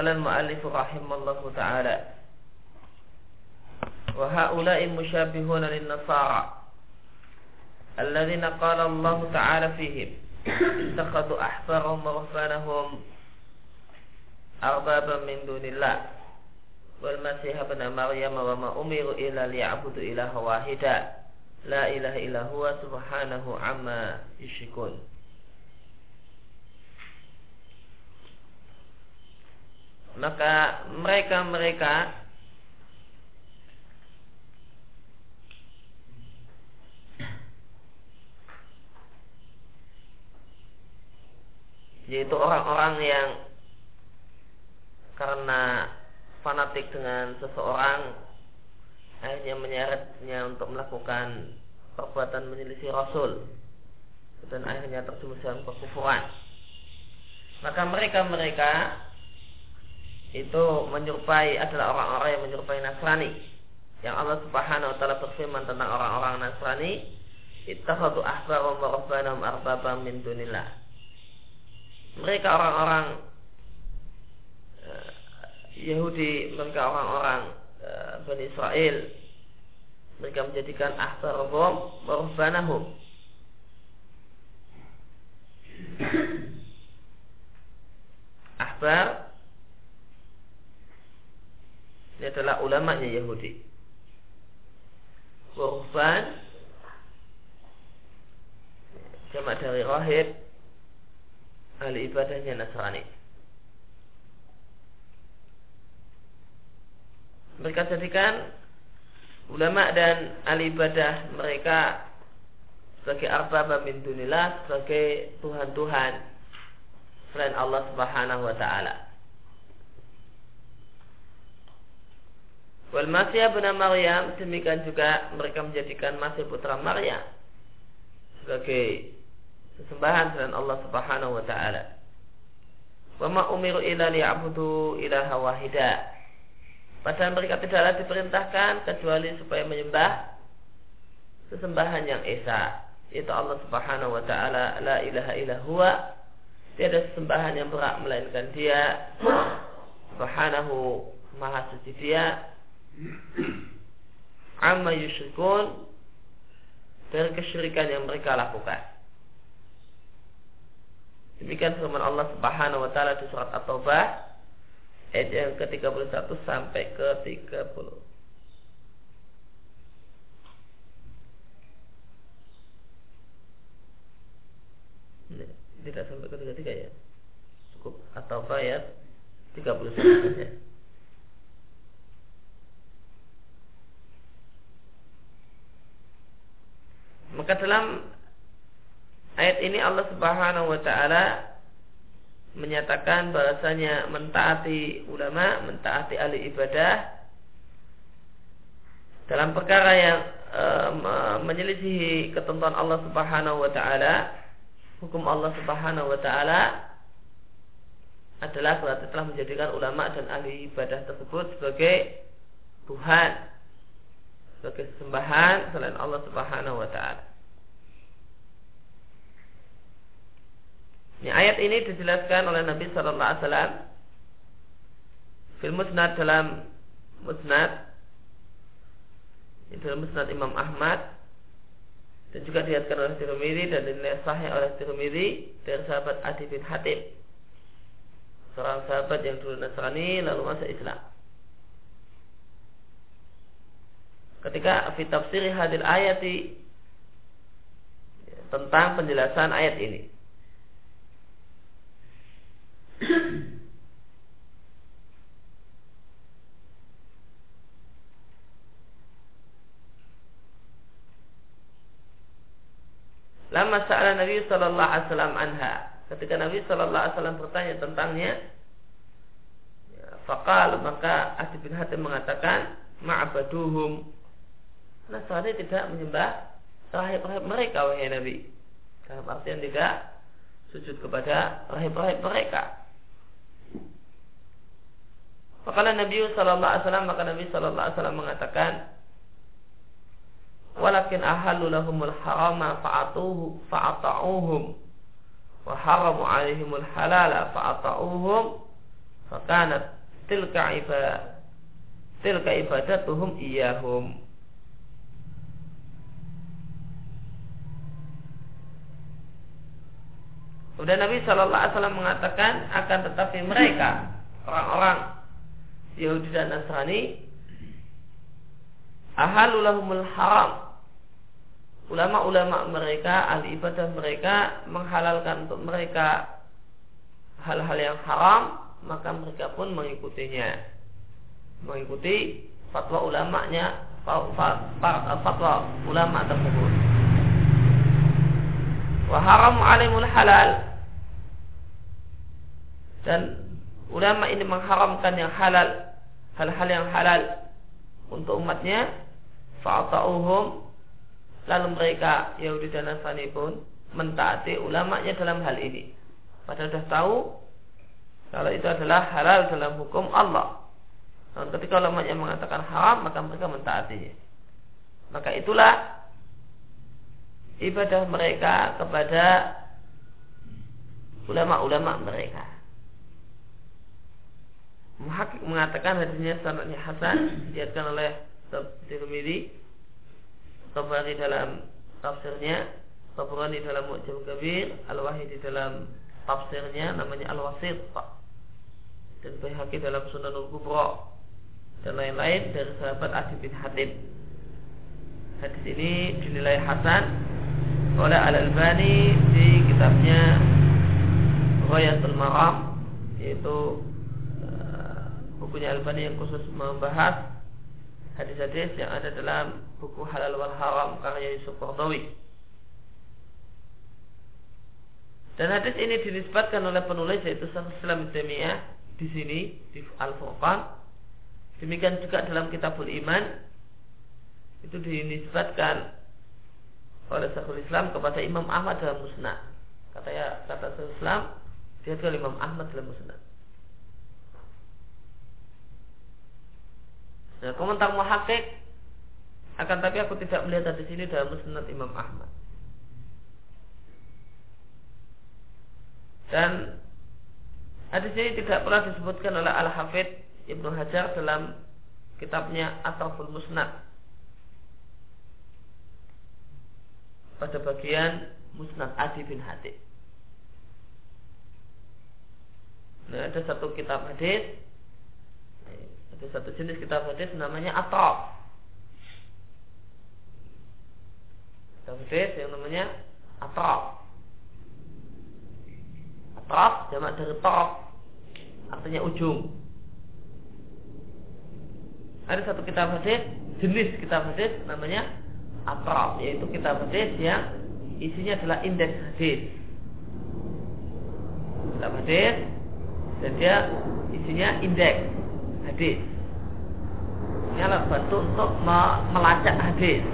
Qala al-mu'allif rahimallahu ta'ala wa haula'i mushabihuna lin-nasara alladhina qala Allah ta'ala fihim ittakhadhu ahbarahum wa rahbanahum arbaban min dunillah wal masih ibn maryam wa ma umiru illa liya'budu ilaha wahida la ilaha illa huwa subhanahu amma yushrikun maka mereka-mereka yaitu orang-orang yang karena fanatik dengan seseorang akhirnya menyeretnya untuk melakukan perbuatan menyelisih Rasul. Dan akhirnya terjumus dalam kekufuran. Maka mereka-mereka itu menyerupai adalah orang-orang yang menyerupai Nasrani. Yang Allah Subhanahu wa taala berfirman tentang orang-orang Nasrani ittakhadhu ahbarahum wa rabbanahum arbabam min dunillah. Mereka orang-orang uh, Yahudi, mereka orang-orang uh, Bani Israel, mereka menjadikan ahbarahum warahbanahum ahbar ini adalah ulamanya Yahudi. Warufan jamak dari rahib ahli ibadahnya Nasrani. Mereka jadikan ulama dan ahli ibadah mereka sebagai arbaba min dunillah, sebagai Tuhan-Tuhan selain Allah Subhanahu wa taala. Wal Masih bin Maryam demikian juga mereka menjadikan Masih putra Maryam sebagai sesembahan selain Allah Subhanahu wa taala. Wa ma umiru illa liya'budu ilaha wahida. Padahal mereka tidaklah diperintahkan kecuali supaya menyembah sesembahan yang esa, yaitu Allah Subhanahu wa taala la ilaha illa huwa. Tiada sesembahan yang berhak melainkan Dia. Subhanahu Maha suci Dia. Amma yusyrikun dari kesyirikan yang mereka lakukan. Demikian firman Allah Subhanahu wa taala di surat At-Taubah ayat yang ke-31 sampai ke-30. Tidak sampai ke 33 ya. Cukup At-Taubah ayat 31 saja. Maka dalam Ayat ini Allah Subhanahu wa taala menyatakan bahasanya mentaati ulama, mentaati ahli ibadah dalam perkara yang e, menyelisihi ketentuan Allah Subhanahu wa taala, hukum Allah Subhanahu wa taala adalah berarti telah menjadikan ulama dan ahli ibadah tersebut sebagai Tuhan, sebagai sembahan selain Allah Subhanahu wa taala. Ini ayat ini dijelaskan oleh Nabi Shallallahu Alaihi Wasallam film musnad dalam musnad dalam musnad Imam Ahmad dan juga dilihatkan oleh Tirmidzi dan dinilai sahih oleh Tirmidzi dari sahabat Adi bin Hatim seorang sahabat yang dulu Nasrani lalu masuk Islam. Ketika fi tafsir hadil ayati tentang penjelasan ayat ini Lama sa'ala Nabi sallallahu alaihi wasallam anha. Ketika Nabi sallallahu alaihi wasallam bertanya tentangnya, ya, faqal maka Adi bin Hatim mengatakan, ma'abaduhum. Nasrani tidak menyembah rahib-rahib mereka wahai Nabi. Dalam artian tidak sujud kepada rahib-rahib mereka. Maka Nabi Sallallahu Alaihi Wasallam maka Nabi Sallallahu Alaihi Wasallam mengatakan, walakin ahalu lahumul harama fa'atuhu fa'ata'uhum. Wa haramu alaihimul halala fa'ata'uhum. Fakanat tilka ibadah tilka ibadatuhum iyahum. Kemudian Nabi Shallallahu Alaihi Wasallam mengatakan akan tetapi mereka orang-orang Yahudi dan Nasrani ahalulahumul haram. Ulama-ulama mereka ahli ibadah mereka menghalalkan untuk mereka hal-hal yang haram maka mereka pun mengikutinya. Mengikuti fatwa ulamanya fatwa ulama tersebut. Wa haram alimul halal. Dan ulama ini mengharamkan yang halal hal-hal yang halal untuk umatnya fa'ata'uhum. Lalu mereka Yahudi dan Nasrani pun mentaati ulamanya dalam hal ini. Padahal sudah tahu kalau itu adalah halal dalam hukum Allah. Dan ketika ulamanya mengatakan haram maka mereka mentaatinya. Maka itulah ibadah mereka kepada ulama-ulama mereka. Muhakkik mengatakan hadisnya sanadnya Hasan dijadikan oleh Tirmidzi Tabari dalam tafsirnya Tabrani dalam Mu'jam Kabir Al-Wahidi dalam tafsirnya namanya Al-Wasit dan Baihaqi dalam Sunanul Kubra dan lain-lain dari sahabat Adi bin Hatim hadis ini dinilai Hasan oleh Al-Albani di kitabnya Ghayatul Maram yaitu bukunya Albani yang khusus membahas hadis-hadis yang ada dalam buku Halal wal Haram karya Yusuf Qardawi. Dan hadis ini dinisbatkan oleh penulis yaitu Islam Taimiyah di sini di Al Furqan. Demikian juga dalam Kitabul Iman itu dinisbatkan oleh Syekhul Islam kepada Imam Ahmad dalam Musnad. Kata ya kata Syekhul Islam dia Imam Ahmad dalam Musnad. Nah, komentar muhakkik akan tapi aku tidak melihat di sini dalam musnad Imam Ahmad. Dan hadis ini tidak pernah disebutkan oleh Al Hafidh Ibnu Hajar dalam kitabnya Asraful Musnad pada bagian Musnad Adi bin Hatib. Nah, ada satu kitab hadis ada satu jenis kitab hadis namanya atraf. Kitab hadis yang namanya atraf. Atraf jamak dari taraf artinya ujung. Ada satu kitab hadis jenis kitab hadis namanya atraf yaitu kitab hadis yang isinya adalah indeks hadis. Kitab hadis dan dia isinya indeks. Ini alat bantu untuk melacak hadis.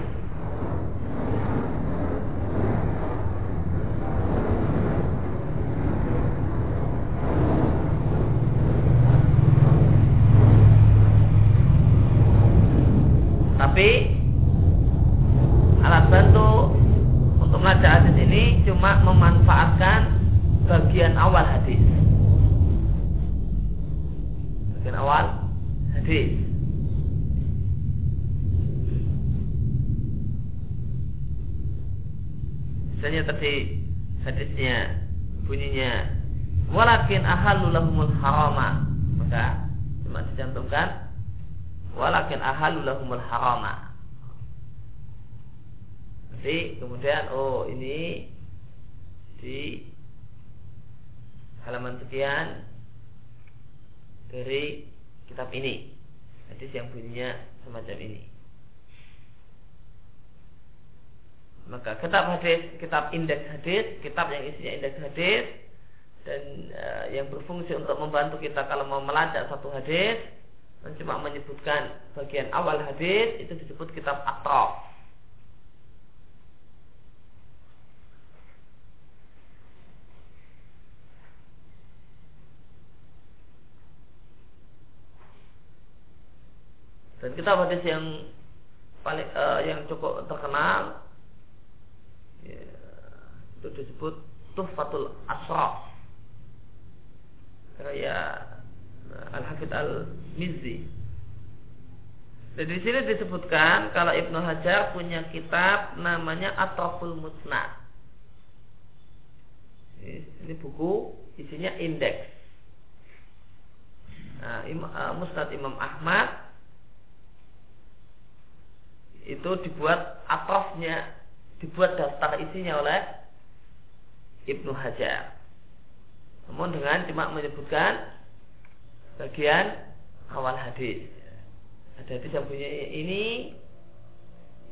Tapi alat bantu untuk melacak hadis ini cuma memanfaatkan bagian awal hadis. Bagian awal hadis. Misalnya tadi hadisnya bunyinya. Walakin ahalul lahumul harama. Maka cuma dicantumkan walakin ahalul lahumul harama. Jadi kemudian oh ini di halaman sekian dari kitab ini. Hadis yang bunyinya semacam ini maka kitab hadis kitab indeks hadis kitab yang isinya indeks hadis dan e, yang berfungsi untuk membantu kita kalau mau melacak satu hadis dan cuma menyebutkan bagian awal hadis itu disebut kitab atrof Dan kita hadis yang paling uh, yang cukup terkenal itu disebut Tuhfatul Asraf karya Al-Hafidh Al-Mizzi. Dan di sini disebutkan kalau Ibnu Hajar punya kitab namanya Atraful Musnad. Ini buku isinya indeks. Nah, Musnad Imam Ahmad itu dibuat atrafnya, dibuat daftar isinya oleh Ibnu Hajar. Namun dengan cuma menyebutkan bagian awal hadis ada hadis yang punya ini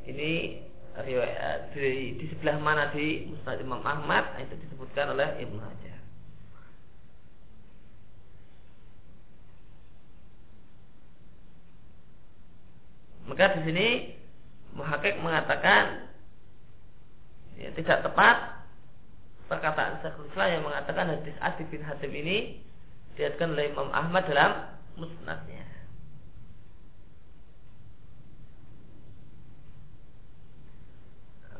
ini riwayat di, di sebelah mana di Musnad Imam Ahmad itu disebutkan oleh Ibnu Hajar. Maka di sini Muhakkik mengatakan ya, tidak tepat perkataan Syekhul Islam yang mengatakan hadis Adi bin Hatim ini diatkan oleh Imam Ahmad dalam musnadnya.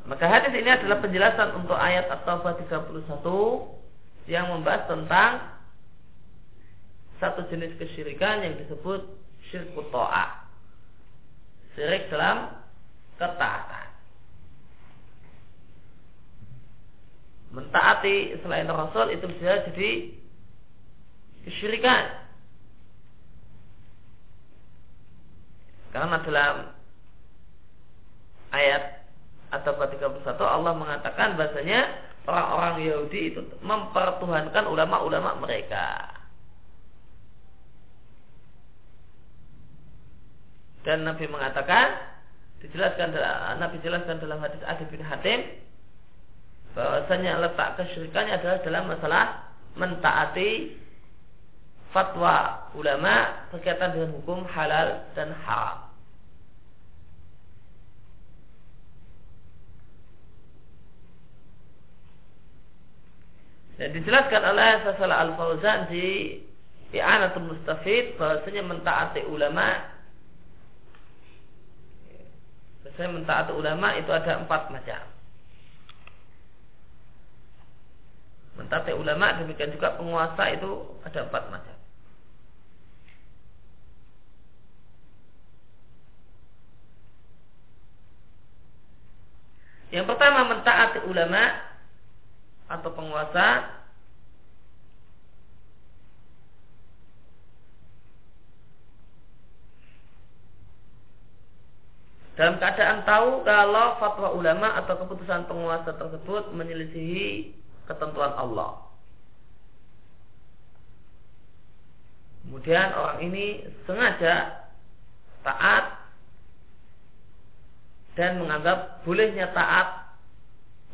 Maka hadis ini adalah penjelasan untuk ayat At-Taubah 31 yang membahas tentang satu jenis kesyirikan yang disebut syirku to'ah. Syirik dalam ketaatan. Mentaati selain Rasul itu bisa jadi kesyirikan. Karena dalam ayat atau 31 Allah mengatakan bahasanya orang-orang Yahudi itu mempertuhankan ulama-ulama mereka. Dan Nabi mengatakan dijelaskan Nabi jelaskan dalam hadis Adi bin Hatim bahwasanya letak kesyirikannya adalah dalam masalah mentaati fatwa ulama berkaitan dengan hukum halal dan haram. Dan dijelaskan oleh Sasalah Al-Fauzan di I'anatul Mustafid bahwasanya mentaati ulama Saya mentaati ulama itu ada empat macam. Mentaati ulama demikian juga penguasa itu ada empat macam. Yang pertama mentaati ulama atau penguasa dalam keadaan tahu kalau fatwa ulama atau keputusan penguasa tersebut menyelisihi ketentuan Allah. Kemudian orang ini sengaja taat dan menganggap bolehnya taat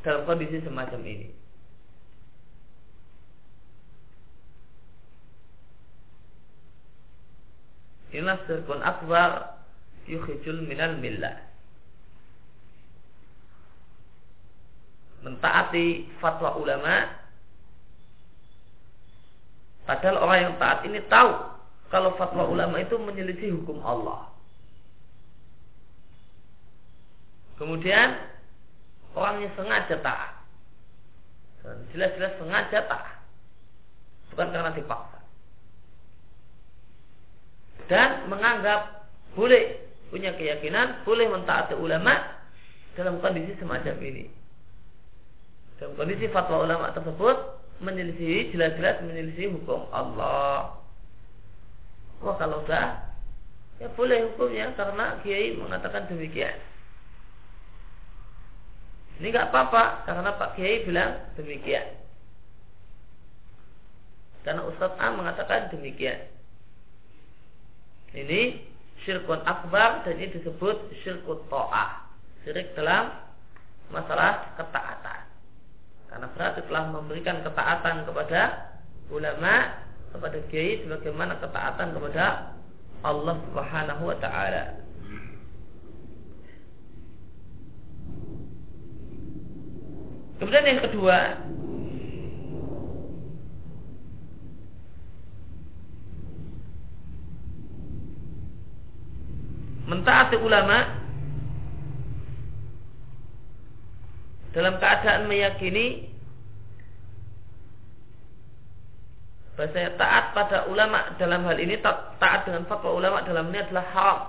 dalam kondisi semacam ini. Inilah sirkun akbar yukhijul minal millah. Mentaati fatwa ulama Padahal orang yang taat ini tahu kalau fatwa ulama itu menyelisih hukum Allah. Kemudian orangnya sengaja taat. Jelas-jelas sengaja taat. Bukan karena dipaksa dan menganggap boleh punya keyakinan boleh mentaati ulama dalam kondisi semacam ini. Dalam kondisi fatwa ulama tersebut menyelisih jelas-jelas menyelisih hukum Allah. Wah kalau enggak ya boleh hukumnya karena kiai mengatakan demikian. Ini nggak apa-apa karena Pak Kiai bilang demikian. Karena Ustadz A mengatakan demikian. Ini syirkun akbar dan ini disebut syirkun to'ah. Syirik dalam masalah ketaatan. Karena berarti telah memberikan ketaatan kepada ulama, kepada kiai sebagaimana ketaatan kepada Allah Subhanahu wa taala. Kemudian yang kedua, mentaati ulama dalam keadaan meyakini bahasanya taat pada ulama dalam hal ini taat dengan fatwa ulama dalam ini adalah haram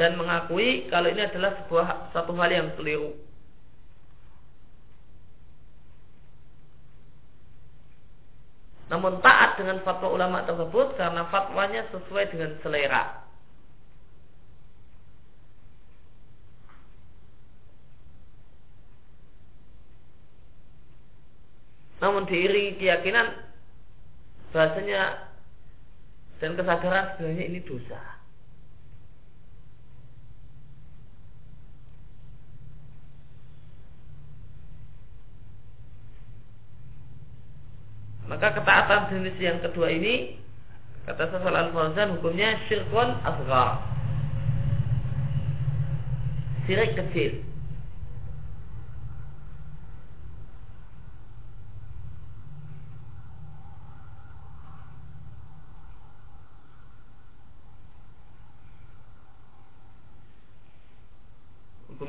dan mengakui kalau ini adalah sebuah satu hal yang keliru. Namun taat dengan fatwa ulama tersebut karena fatwanya sesuai dengan selera. Namun diiringi keyakinan bahasanya dan kesadaran sebenarnya ini dosa. Maka ketaatan jenis yang kedua ini kata Sasal al Fauzan hukumnya syirkun asghar. Syirik kecil.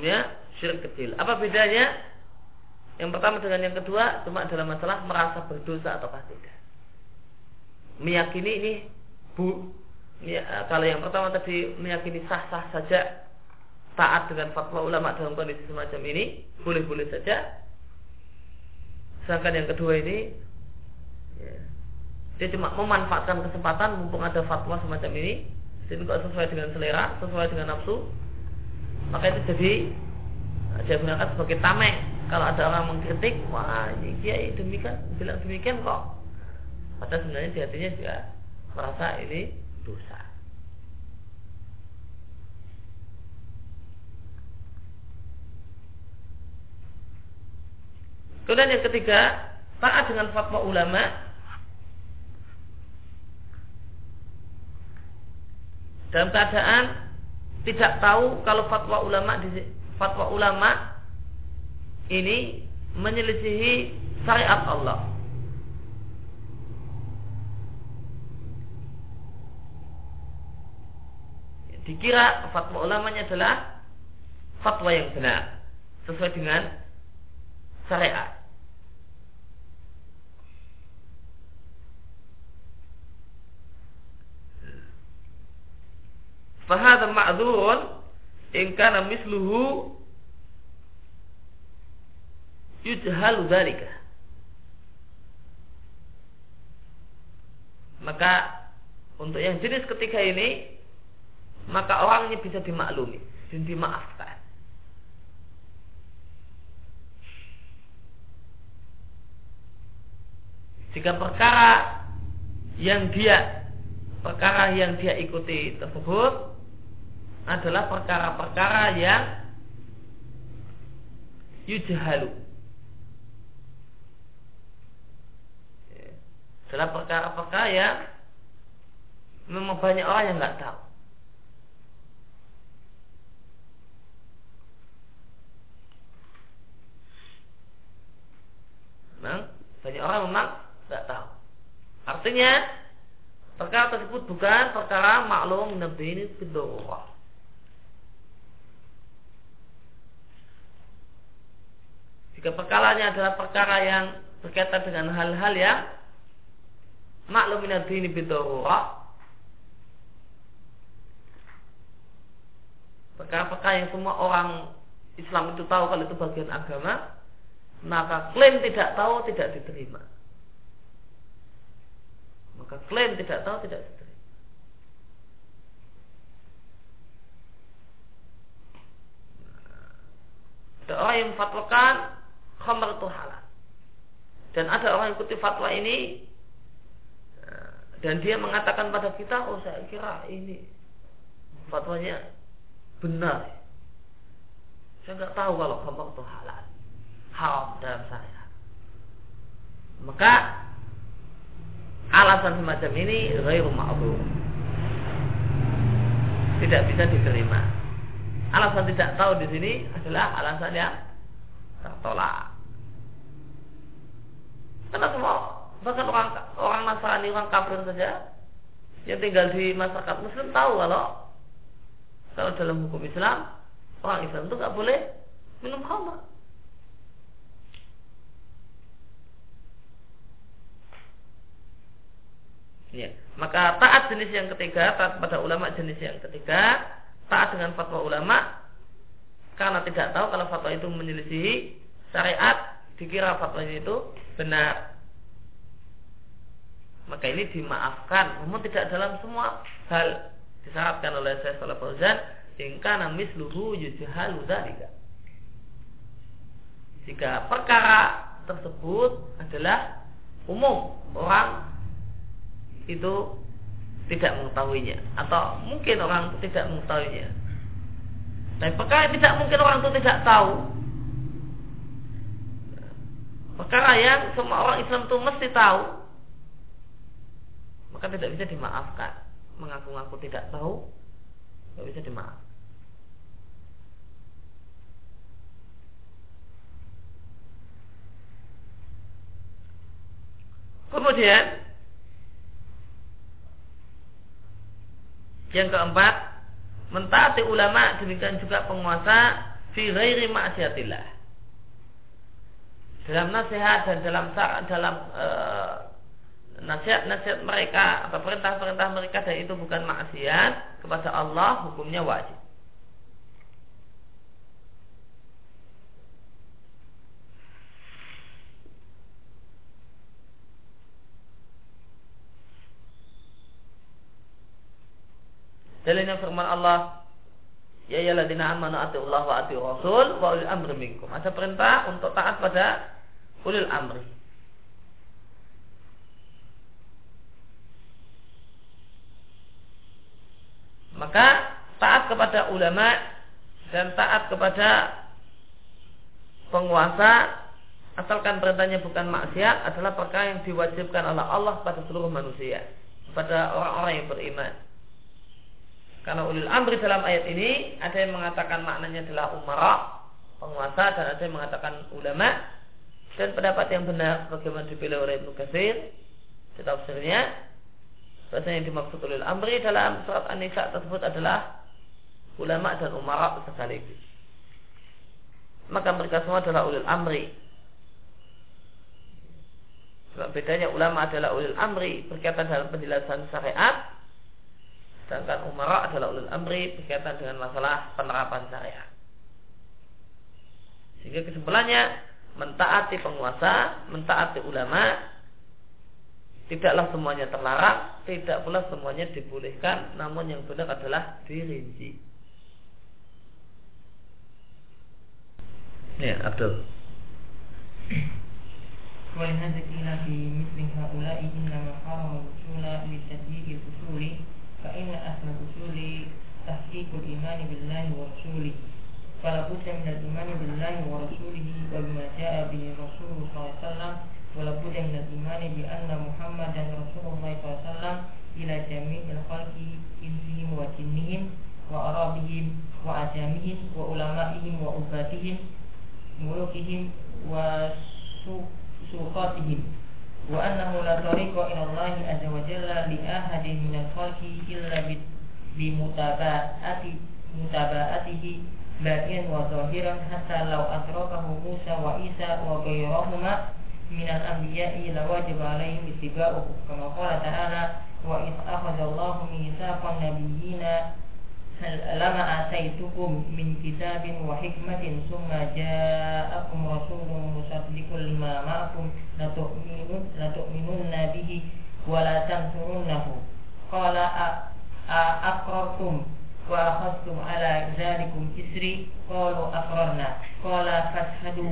Hukumnya syirik kecil. Apa bedanya? Yang pertama dengan yang kedua cuma dalam masalah merasa berdosa atau tidak. Meyakini ini bu ya, kalau yang pertama tadi meyakini sah-sah saja taat dengan fatwa ulama dalam kondisi semacam ini boleh-boleh saja. Sedangkan yang kedua ini ya, dia cuma memanfaatkan kesempatan mumpung ada fatwa semacam ini jadi kok sesuai dengan selera, sesuai dengan nafsu, maka itu jadi dia gunakan sebagai tameng kalau ada orang mengkritik, wah ini kiai demikian, bilang demikian kok. Padahal sebenarnya di hatinya juga merasa ini dosa. Kemudian yang ketiga, taat dengan fatwa ulama dalam keadaan tidak tahu kalau fatwa ulama fatwa ulama ini menyelisihi syariat Allah. Dikira fatwa ulamanya adalah fatwa yang benar sesuai dengan syariat. Fahadha ma'dzurun in kana misluhu yujhalu dzalika maka untuk yang jenis ketiga ini maka orangnya bisa dimaklumi dan dimaafkan. Jika perkara yang dia perkara yang dia ikuti tersebut adalah perkara-perkara yang yujhalu dalam perkara-perkara yang memang banyak orang yang nggak tahu. Memang banyak orang memang nggak tahu. Artinya perkara tersebut bukan perkara maklum nabi ini bidorah. Jika perkaranya adalah perkara yang berkaitan dengan hal-hal yang maklum minad dini perkara-perkara yang semua orang Islam itu tahu kalau itu bagian agama maka klaim tidak tahu tidak diterima. Maka klaim tidak tahu tidak diterima. Orang yang fatwakan khamar itu halal dan ada orang yang ikuti fatwa ini dan dia mengatakan pada kita, oh saya kira ini fatwanya benar. Saya nggak tahu kalau khamar itu halal, haram dalam saya. Maka alasan semacam ini ghairu ma'bur. Tidak bisa diterima. Alasan tidak tahu di sini adalah alasan yang tertolak. Karena semua bahkan orang orang Nasrani, orang kafir saja yang tinggal di masyarakat Muslim tahu kalau kalau dalam hukum Islam orang Islam itu nggak boleh minum khamr. Ya. Maka taat jenis yang ketiga, taat pada ulama jenis yang ketiga, taat dengan fatwa ulama karena tidak tahu kalau fatwa itu menyelisihi syariat dikira fatwa itu benar. Maka ini dimaafkan, namun tidak dalam semua hal disyaratkan oleh saya Salah Fauzan, ingkana misluhu yujhalu dzalika. Jika perkara tersebut adalah umum, orang itu tidak mengetahuinya atau mungkin orang itu tidak mengetahuinya. Tapi perkara tidak mungkin orang itu tidak tahu. Perkara yang semua orang Islam itu mesti tahu, maka tidak bisa dimaafkan. Mengaku-ngaku tidak tahu, tidak bisa dimaafkan. Kemudian Yang keempat, mentaati ulama demikian juga penguasa fi ghairi ma'siyatillah. Dalam nasihat dan dalam dalam e, nasihat-nasihat mereka atau perintah-perintah mereka dan itu bukan maksiat kepada Allah hukumnya wajib. Dalilnya firman Allah, Ya ayyuhalladzina amanu Allah wa ati rasul wa ulil amri minkum. Ada perintah untuk taat pada ulil amri. Maka taat kepada ulama dan taat kepada penguasa asalkan perintahnya bukan maksiat adalah perkara yang diwajibkan oleh Allah pada seluruh manusia, pada orang-orang yang beriman. Karena ulil amri dalam ayat ini ada yang mengatakan maknanya adalah umara, penguasa dan ada yang mengatakan ulama dan pendapat yang benar bagaimana dipilih oleh Ibnu Katsir di tafsirnya bahasanya yang dimaksud ulil amri dalam surat An-Nisa tersebut adalah ulama dan umara sekaligus. Maka mereka semua adalah ulil amri. Sebab bedanya ulama adalah ulil amri berkaitan dalam penjelasan syariat Sedangkan umara adalah ulul amri berkaitan dengan masalah penerapan syariat. Sehingga kesimpulannya mentaati penguasa, mentaati ulama tidaklah semuanya terlarang, tidak pula semuanya dibolehkan, namun yang benar adalah dirinci. Ya, Abdul. ولهذا قيل في مثل هؤلاء إنما حرم الوصول لتدقيق الأصول فإن أهل الأصول تحقيق الإيمان بالله ورسوله فلا بد من الإيمان بالله ورسوله وبما جاء به الرسول صلى الله عليه وسلم ولا بد من الإيمان بأن محمدا رسول الله صلى الله عليه وسلم إلى جميع الخلق إنسهم وجنهم وأرابهم وأجامهم وعلمائهم وعبادهم ملوكهم وسوقاتهم وأنه لا طريق إلى الله عز وجل لأحد من الخلق إلا بمتابعة متابعته باطنا وظاهرا حتى لو أدركه موسى وعيسى وغيرهما من الأنبياء لوجب عليهم اتباعه كما قال تعالى وإذ أخذ الله ميثاق النبيين lama ataitukum min kitabin wa hikmatin summa ja'akum rasulun musaddiqul ma ma'akum la tu'minun la tu'minunna bihi wa la tansurunahu qala aqrartum wa akhadtum ala zalikum isri qalu aqrarna. Qala fashhadu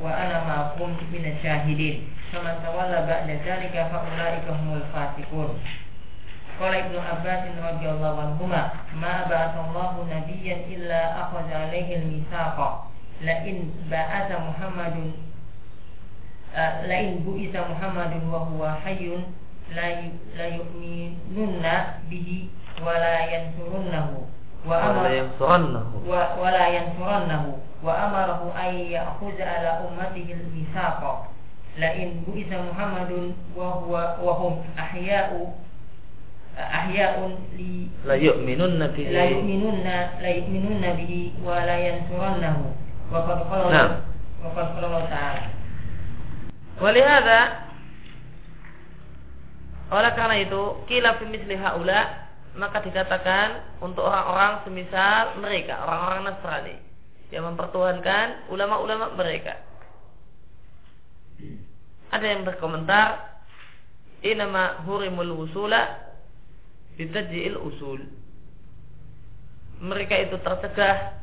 wa ana ma'akum min asyahidin faman tawalla ba'da zalika fa ulaika humul fasiqun illa akhadha alaihi al-mithaqa. La in ba'atha Muhammadun uh, la in bu'itha Muhammadun wa huwa hayyun la la yu'minunna bihi wa la yansurunnahu." Wa amara yansurannahu wa wa la yansurannahu wa amarahu ay ya'khudha ala ummatihi al-mithaqa. La in bu'itha Muhammadun wa huwa wa hum ahya'u ahyaun li la yu'minun nabi la yu'minunna la yu'minun nabi wa la yansurunnahu wa qad qala nah. wa qad qala wa ta'ala hadha oleh karena itu kila fi haula maka dikatakan untuk orang-orang semisal mereka orang-orang Nasrani yang mempertuhankan ulama-ulama mereka. Ada yang berkomentar inama hurimul wusula bitajil usul. Mereka itu tercegah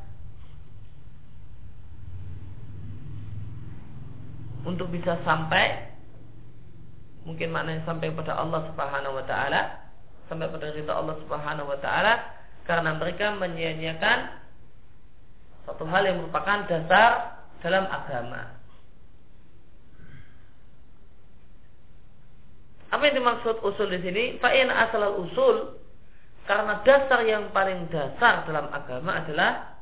untuk bisa sampai mungkin maknanya sampai pada Allah Subhanahu wa taala sampai pada ridha Allah Subhanahu wa taala karena mereka menyia-nyiakan satu hal yang merupakan dasar dalam agama. Apa yang dimaksud usul di sini? Fa'in asal usul karena dasar yang paling dasar dalam agama adalah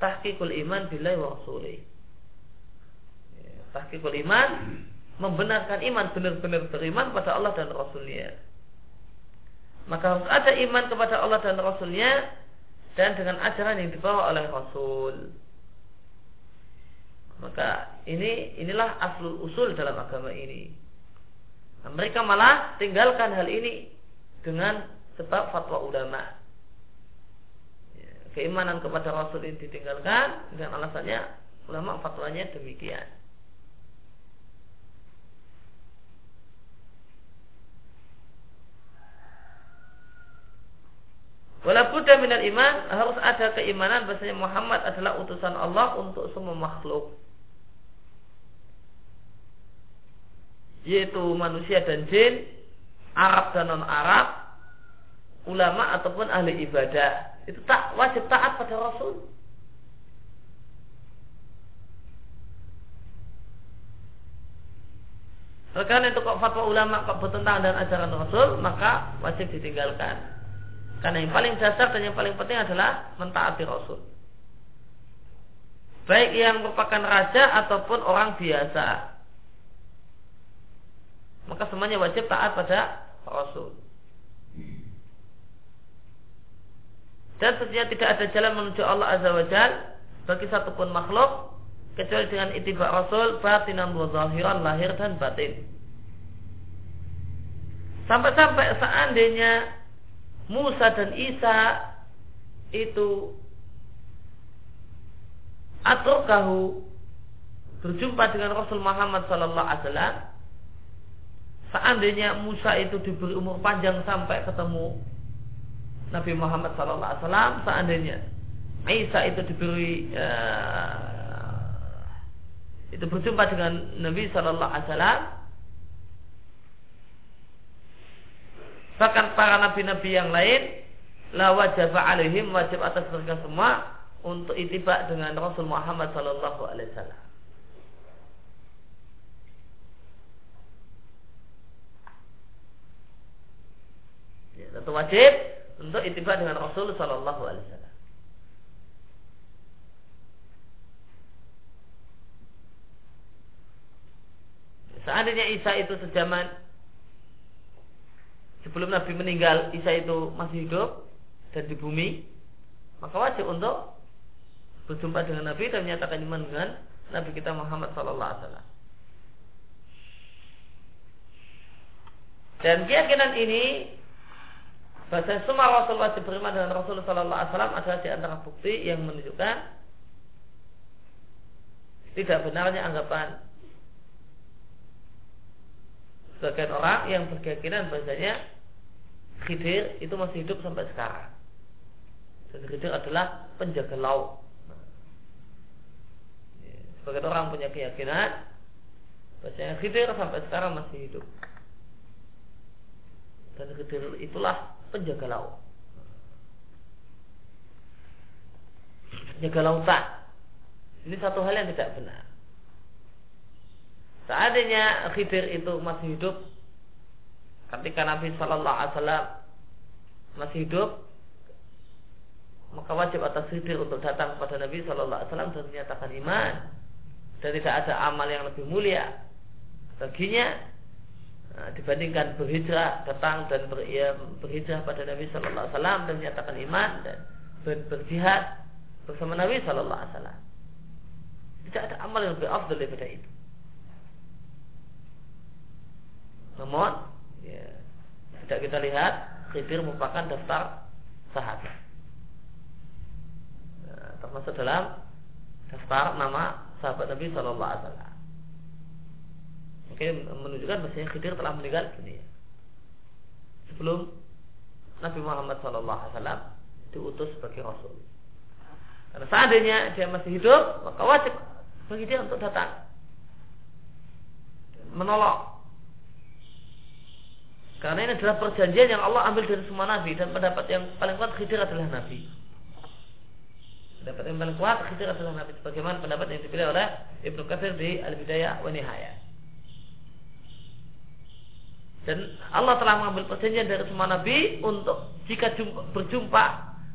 tahqiqul iman billahi wa rasulih. Tahqiqul iman membenarkan iman benar-benar beriman pada Allah dan Rasulnya maka harus ada iman kepada Allah dan Rasulnya dan dengan ajaran yang dibawa oleh Rasul. Maka ini inilah aslul usul dalam agama ini. Nah, mereka malah tinggalkan hal ini dengan sebab fatwa ulama. Ya, keimanan kepada Rasul ini ditinggalkan dengan alasannya ulama fatwanya demikian. Walaupun minal iman harus ada keimanan bahasanya Muhammad adalah utusan Allah untuk semua makhluk. Yaitu manusia dan jin, Arab dan non Arab, ulama ataupun ahli ibadah. Itu tak wajib taat pada Rasul. Karena itu kok fatwa ulama kok bertentangan dengan ajaran Rasul, maka wajib ditinggalkan. Karena yang paling dasar dan yang paling penting adalah mentaati Rasul. Baik yang merupakan raja ataupun orang biasa. Maka semuanya wajib taat pada Rasul. Dan tentunya tidak ada jalan menuju Allah Azza wa Jal bagi satupun makhluk kecuali dengan itibak Rasul batinan wa zahiran lahir dan batin. Sampai-sampai seandainya Musa dan Isa itu kahu berjumpa dengan Rasul Muhammad Sallallahu Alaihi Wasallam seandainya Musa itu diberi umur panjang sampai ketemu Nabi Muhammad Wasallam seandainya Isa itu diberi uh, itu berjumpa dengan Nabi Sallallahu Alaihi Wasallam Bahkan para nabi-nabi yang lain la wajib alaihim wajib atas mereka semua untuk itibak dengan Rasul Muhammad sallallahu alaihi wasallam. Ya, tentu wajib untuk itibak dengan Rasul sallallahu alaihi wasallam. Seandainya Isa itu sejaman sebelum Nabi meninggal Isa itu masih hidup dan di bumi maka wajib untuk berjumpa dengan Nabi dan menyatakan iman dengan Nabi kita Muhammad Wasallam. Dan keyakinan ini bahasa semua Rasul wajib beriman dengan Rasul Sallallahu Alaihi Wasallam adalah di antara bukti yang menunjukkan tidak benarnya anggapan sebagian orang yang berkeyakinan bahasanya Khidir itu masih hidup sampai sekarang. Dan Khidir adalah penjaga laut. Sebagai orang punya keyakinan bahasanya Khidir sampai sekarang masih hidup. Dan Khidir itulah penjaga laut. Penjaga lautan. Ini satu hal yang tidak benar. Seandainya Khidir itu masih hidup ketika Nabi Shallallahu Alaihi Wasallam masih hidup maka wajib atas Khidir untuk datang kepada Nabi Shallallahu Alaihi Wasallam dan menyatakan iman dan tidak ada amal yang lebih mulia baginya nah, dibandingkan berhijrah datang dan ber, ya, berhijrah pada Nabi Shallallahu Alaihi Wasallam dan menyatakan iman dan ber, berjihad bersama Nabi Shallallahu Alaihi Wasallam. Tidak ada amal yang lebih afdal daripada itu. Namun ya, tidak kita lihat Khidir merupakan daftar sahabat. Nah, termasuk dalam daftar nama sahabat Nabi Shallallahu Alaihi Wasallam mungkin menunjukkan bahwa Khidir telah meninggal dunia. Sebelum Nabi Muhammad Wasallam diutus sebagai Rasul. Karena seandainya dia masih hidup maka wajib bagi dia untuk datang. Menolong. Karena ini adalah perjanjian yang Allah ambil dari semua nabi dan pendapat yang paling kuat Khidir adalah nabi. Pendapat yang paling kuat Khidir adalah nabi. Sebagaimana pendapat yang dipilih oleh Ibnu Katsir di Al-Bidayah wa Nihayah. Dan Allah telah mengambil perjanjian dari semua nabi untuk jika jumpa, berjumpa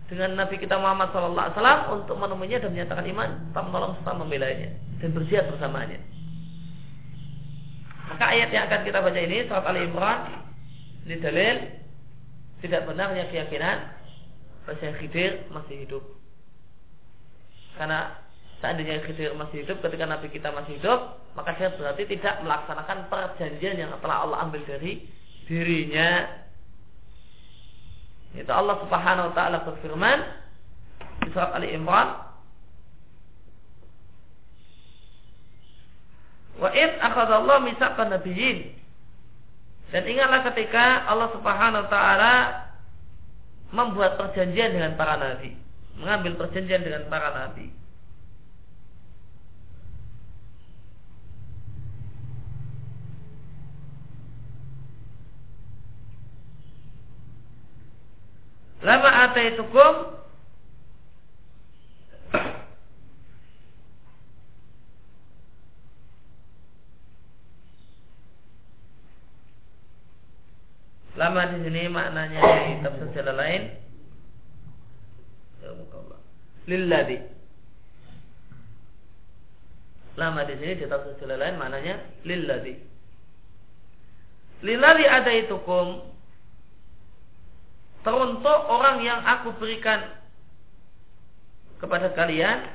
dengan Nabi kita Muhammad SAW untuk menemuinya dan menyatakan iman, tak menolong serta membelanya dan berjihad bersamanya. Maka ayat yang akan kita baca ini surat Ali Imran ini dalil tidak benarnya keyakinan bahwa Khidir masih hidup. Karena seandainya Khidir masih hidup ketika Nabi kita masih hidup, maka dia berarti tidak melaksanakan perjanjian yang telah Allah ambil dari dirinya. Itu Allah Subhanahu wa taala berfirman di surat Ali Imran Wa id akhadallahu mitsaqan nabiyyin dan ingatlah ketika Allah Subhanahu wa taala membuat perjanjian dengan para nabi, mengambil perjanjian dengan para nabi. Lama ataitukum Lama di sini maknanya di tafsir jalan lain. Ya, Lilladi. Lama di sini di tafsir jalan lain maknanya lilladi. Lilladi ada itu kum teruntuk orang yang aku berikan kepada kalian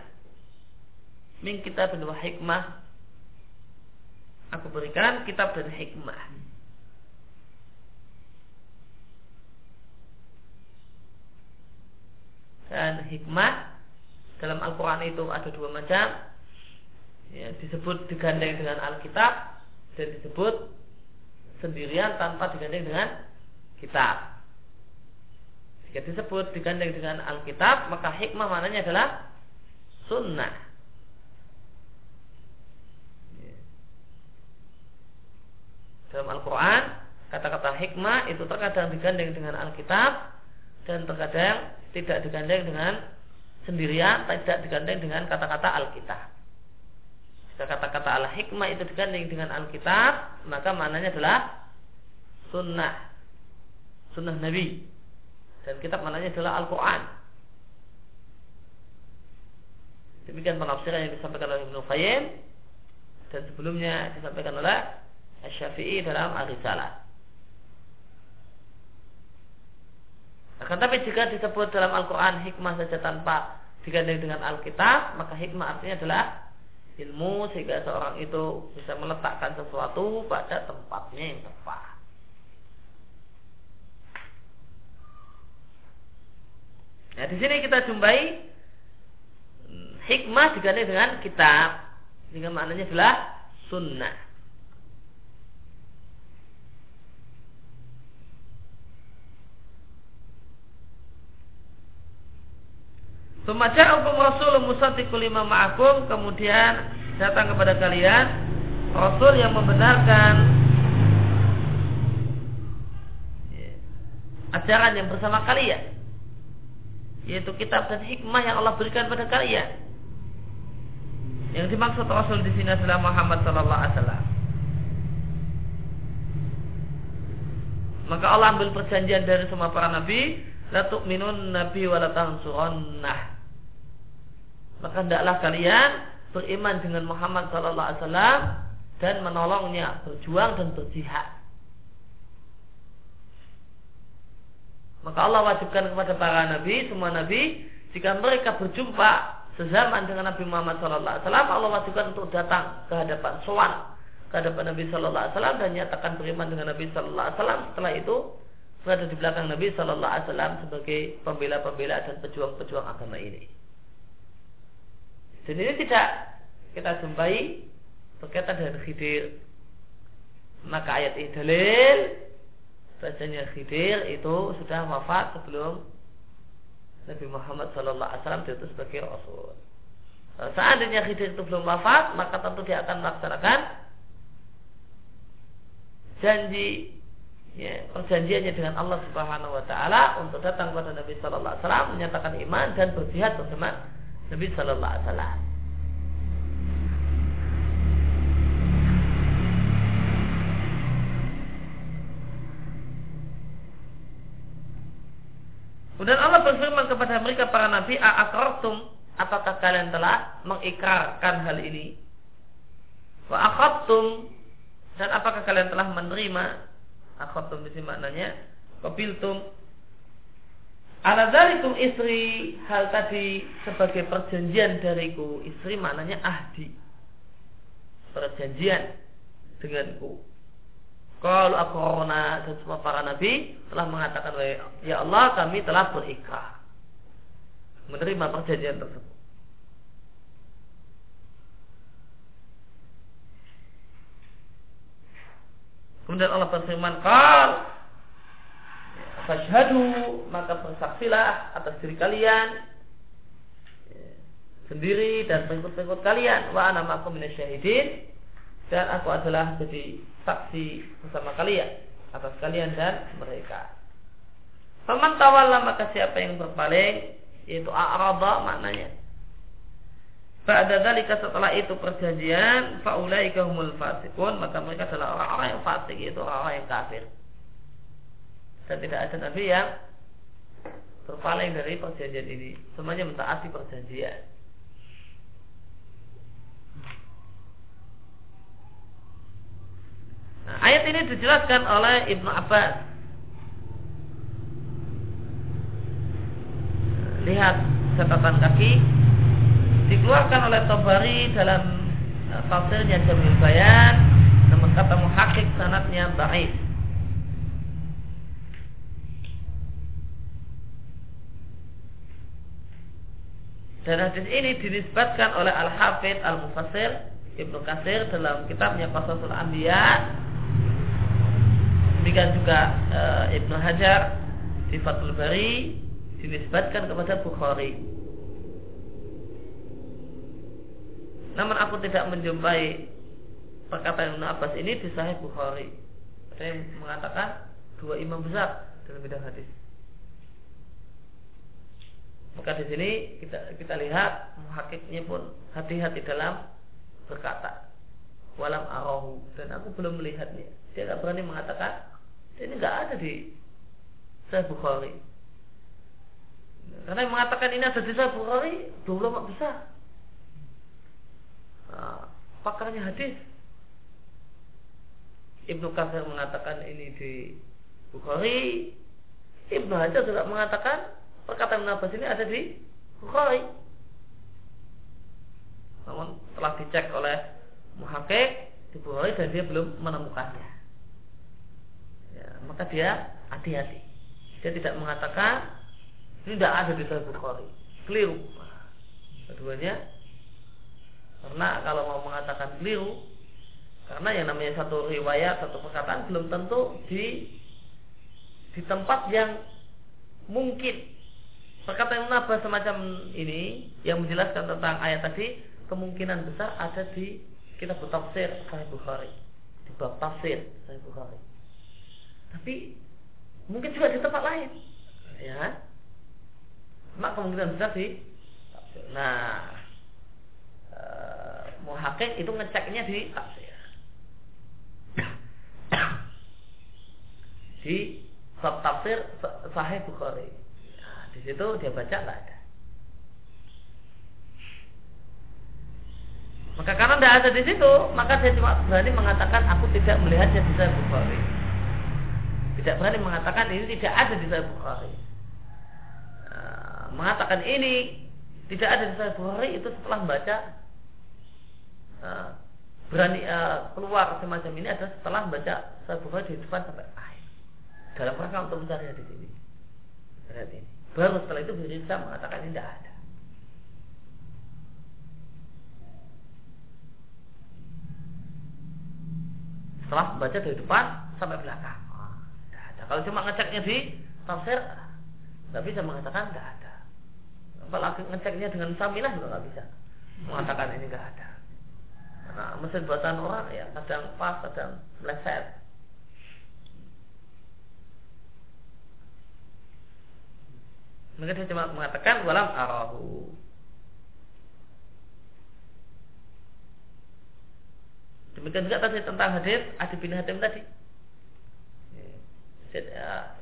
min kitab dan hikmah. Aku berikan kitab dan hikmah. Dan hikmah dalam Al-Quran itu ada dua macam. Ya, disebut digandeng dengan Alkitab dan disebut sendirian tanpa digandeng dengan kitab jika disebut digandeng dengan Alkitab maka hikmah mananya adalah sunnah dalam Al-Quran kata-kata hikmah itu terkadang digandeng dengan Alkitab dan terkadang tidak digandeng dengan sendirian, tidak digandeng dengan kata-kata Alkitab. Jika kata-kata al-hikmah itu digandeng dengan Alkitab, maka maknanya adalah sunnah. Sunnah Nabi. Dan kitab maknanya adalah Al-Quran. Demikian penafsiran yang disampaikan oleh Ibnu Qayyim dan sebelumnya disampaikan oleh Syafi'i dalam Ar-Risalah. Akan tapi jika disebut dalam Al-Quran hikmah saja tanpa digandeng dengan Alkitab, maka hikmah artinya adalah ilmu sehingga seorang itu bisa meletakkan sesuatu pada tempatnya yang tepat. Nah, di sini kita jumpai hmm, hikmah digandeng dengan kitab, sehingga maknanya adalah sunnah. Sumaja'akum Rasul musaddiqul lima ma'akum. Kemudian datang kepada kalian Rasul yang membenarkan Ajaran yang bersama kalian Yaitu kitab dan hikmah yang Allah berikan pada kalian. Yang dimaksud Rasul di sini adalah Muhammad Sallallahu Alaihi Wasallam. Maka Allah ambil perjanjian dari semua para nabi La tu'minun nabi wa la maka hendaklah kalian beriman dengan Muhammad sallallahu alaihi wasallam dan menolongnya berjuang dan berjihad. Maka Allah wajibkan kepada para nabi, semua nabi, jika mereka berjumpa sezaman dengan Nabi Muhammad wasallam, Allah wajibkan untuk datang ke hadapan sowan ke hadapan Nabi sallallahu alaihi wasallam dan nyatakan beriman dengan Nabi sallallahu alaihi wasallam. Setelah itu berada di belakang Nabi Shallallahu Alaihi Wasallam sebagai pembela-pembela dan pejuang-pejuang agama ini. Dan ini tidak kita jumpai berkaitan dengan Khidir. Maka ayat ini dalil bahasanya Khidir itu sudah wafat sebelum Nabi Muhammad Shallallahu Alaihi diutus sebagai Rasul. Seandainya Khidir itu belum wafat, maka tentu dia akan melaksanakan janji ya, perjanjiannya dengan Allah Subhanahu wa taala untuk datang kepada Nabi wasallam menyatakan iman dan berjihad bersama Nabi wasallam. Kemudian Allah berfirman kepada mereka para nabi, "A'aqartum apakah kalian telah mengikrarkan hal ini?" Wa akhadtum dan apakah kalian telah menerima? Akhadtum di sini maknanya qabiltum ala istri? Hal tadi sebagai perjanjian dariku. Istri maknanya ahdi. Perjanjian denganku kalau aku dan semua para nabi telah mengatakan ya Allah kami telah berikrar menerima perjanjian tersebut. Kemudian Allah berfirman, "Qal fashhadu maka bersaksilah atas diri kalian sendiri dan pengikut-pengikut kalian. Wa ana ma'akum minasyahidin dan aku adalah jadi saksi bersama kalian atas kalian dan mereka. Faman tawalla maka siapa yang berpaling yaitu a'rada maknanya Ba'da setelah itu perjanjian faulaika humul fasikun maka mereka adalah orang-orang yang fasik itu orang-orang yang kafir. Dan tidak ada nabi yang berpaling dari perjanjian ini. Semuanya mentaati perjanjian. Nah, ayat ini dijelaskan oleh Ibnu Abbas. Lihat catatan kaki. Dikeluarkan oleh Tabari dalam uh, tafsirnya Jamil Bayan. Namun kata muhakik sanatnya baik dan hadis ini dinisbatkan oleh Al-Hafidh Al-Mufassir Ibnu Kasir dalam kitabnya Qasasul Anbiya demikian juga e, Ibnu Hajar di Fathul Bari dinisbatkan kepada Bukhari Namun aku tidak menjumpai perkataan Ibn Abbas ini di Sahih Bukhari. Yang mengatakan dua imam besar dalam bidang hadis. Maka di sini kita kita lihat muhakiknya pun hati-hati dalam berkata walam arahu dan aku belum melihatnya. Dia tidak berani mengatakan ini nggak ada di Sahih Bukhari. Karena yang mengatakan ini ada di Sahih Bukhari dua ulama besar. Nah, pakarnya hadis Ibnu Katsir mengatakan ini di Bukhari Ibnu Hajar juga mengatakan perkataan Ibnu Abbas ini ada di Bukhari namun telah dicek oleh muhakik di Bukhari dan dia belum menemukannya ya, maka dia hati-hati. Dia tidak mengatakan ini tidak ada di Sahih Bukhari. Keliru. Keduanya karena kalau mau mengatakan keliru, karena yang namanya satu riwayat, satu perkataan belum tentu di di tempat yang mungkin. Perkataan Nabi semacam ini yang menjelaskan tentang ayat tadi kemungkinan besar ada di kitab tafsir Sahih Bukhari. Di bab tafsir Sahih Bukhari tapi mungkin juga di tempat lain ya mak kemungkinan besar di nah muhakik itu ngeceknya di tafsir. di bab tafsir Sahih Bukhari. Nah, di situ dia baca nggak ada. Maka karena tidak ada di situ, maka dia cuma berani mengatakan aku tidak melihatnya di Sahih Bukhari. Tidak berani mengatakan ini tidak ada di Sahih Bukhari. Nah, mengatakan ini tidak ada di Sahih Bukhari itu setelah membaca Eh, berani uh, keluar semacam ini adalah setelah baca Sahih Bukhari di depan sampai akhir. dalam rangka untuk mencari hadis ini. Hadis ini. Baru setelah itu bisa mengatakan ini tidak ada. Setelah baca dari depan sampai belakang. Kalau cuma ngeceknya di tafsir, nggak bisa mengatakan tidak ada. Apalagi ngeceknya dengan samilah juga nggak bisa mengatakan ini nggak ada. Karena mesin buatan orang ya kadang pas, kadang meleset. Maka dia cuma mengatakan walam arahu. Demikian juga tadi tentang hadis Adi bin Hatim tadi.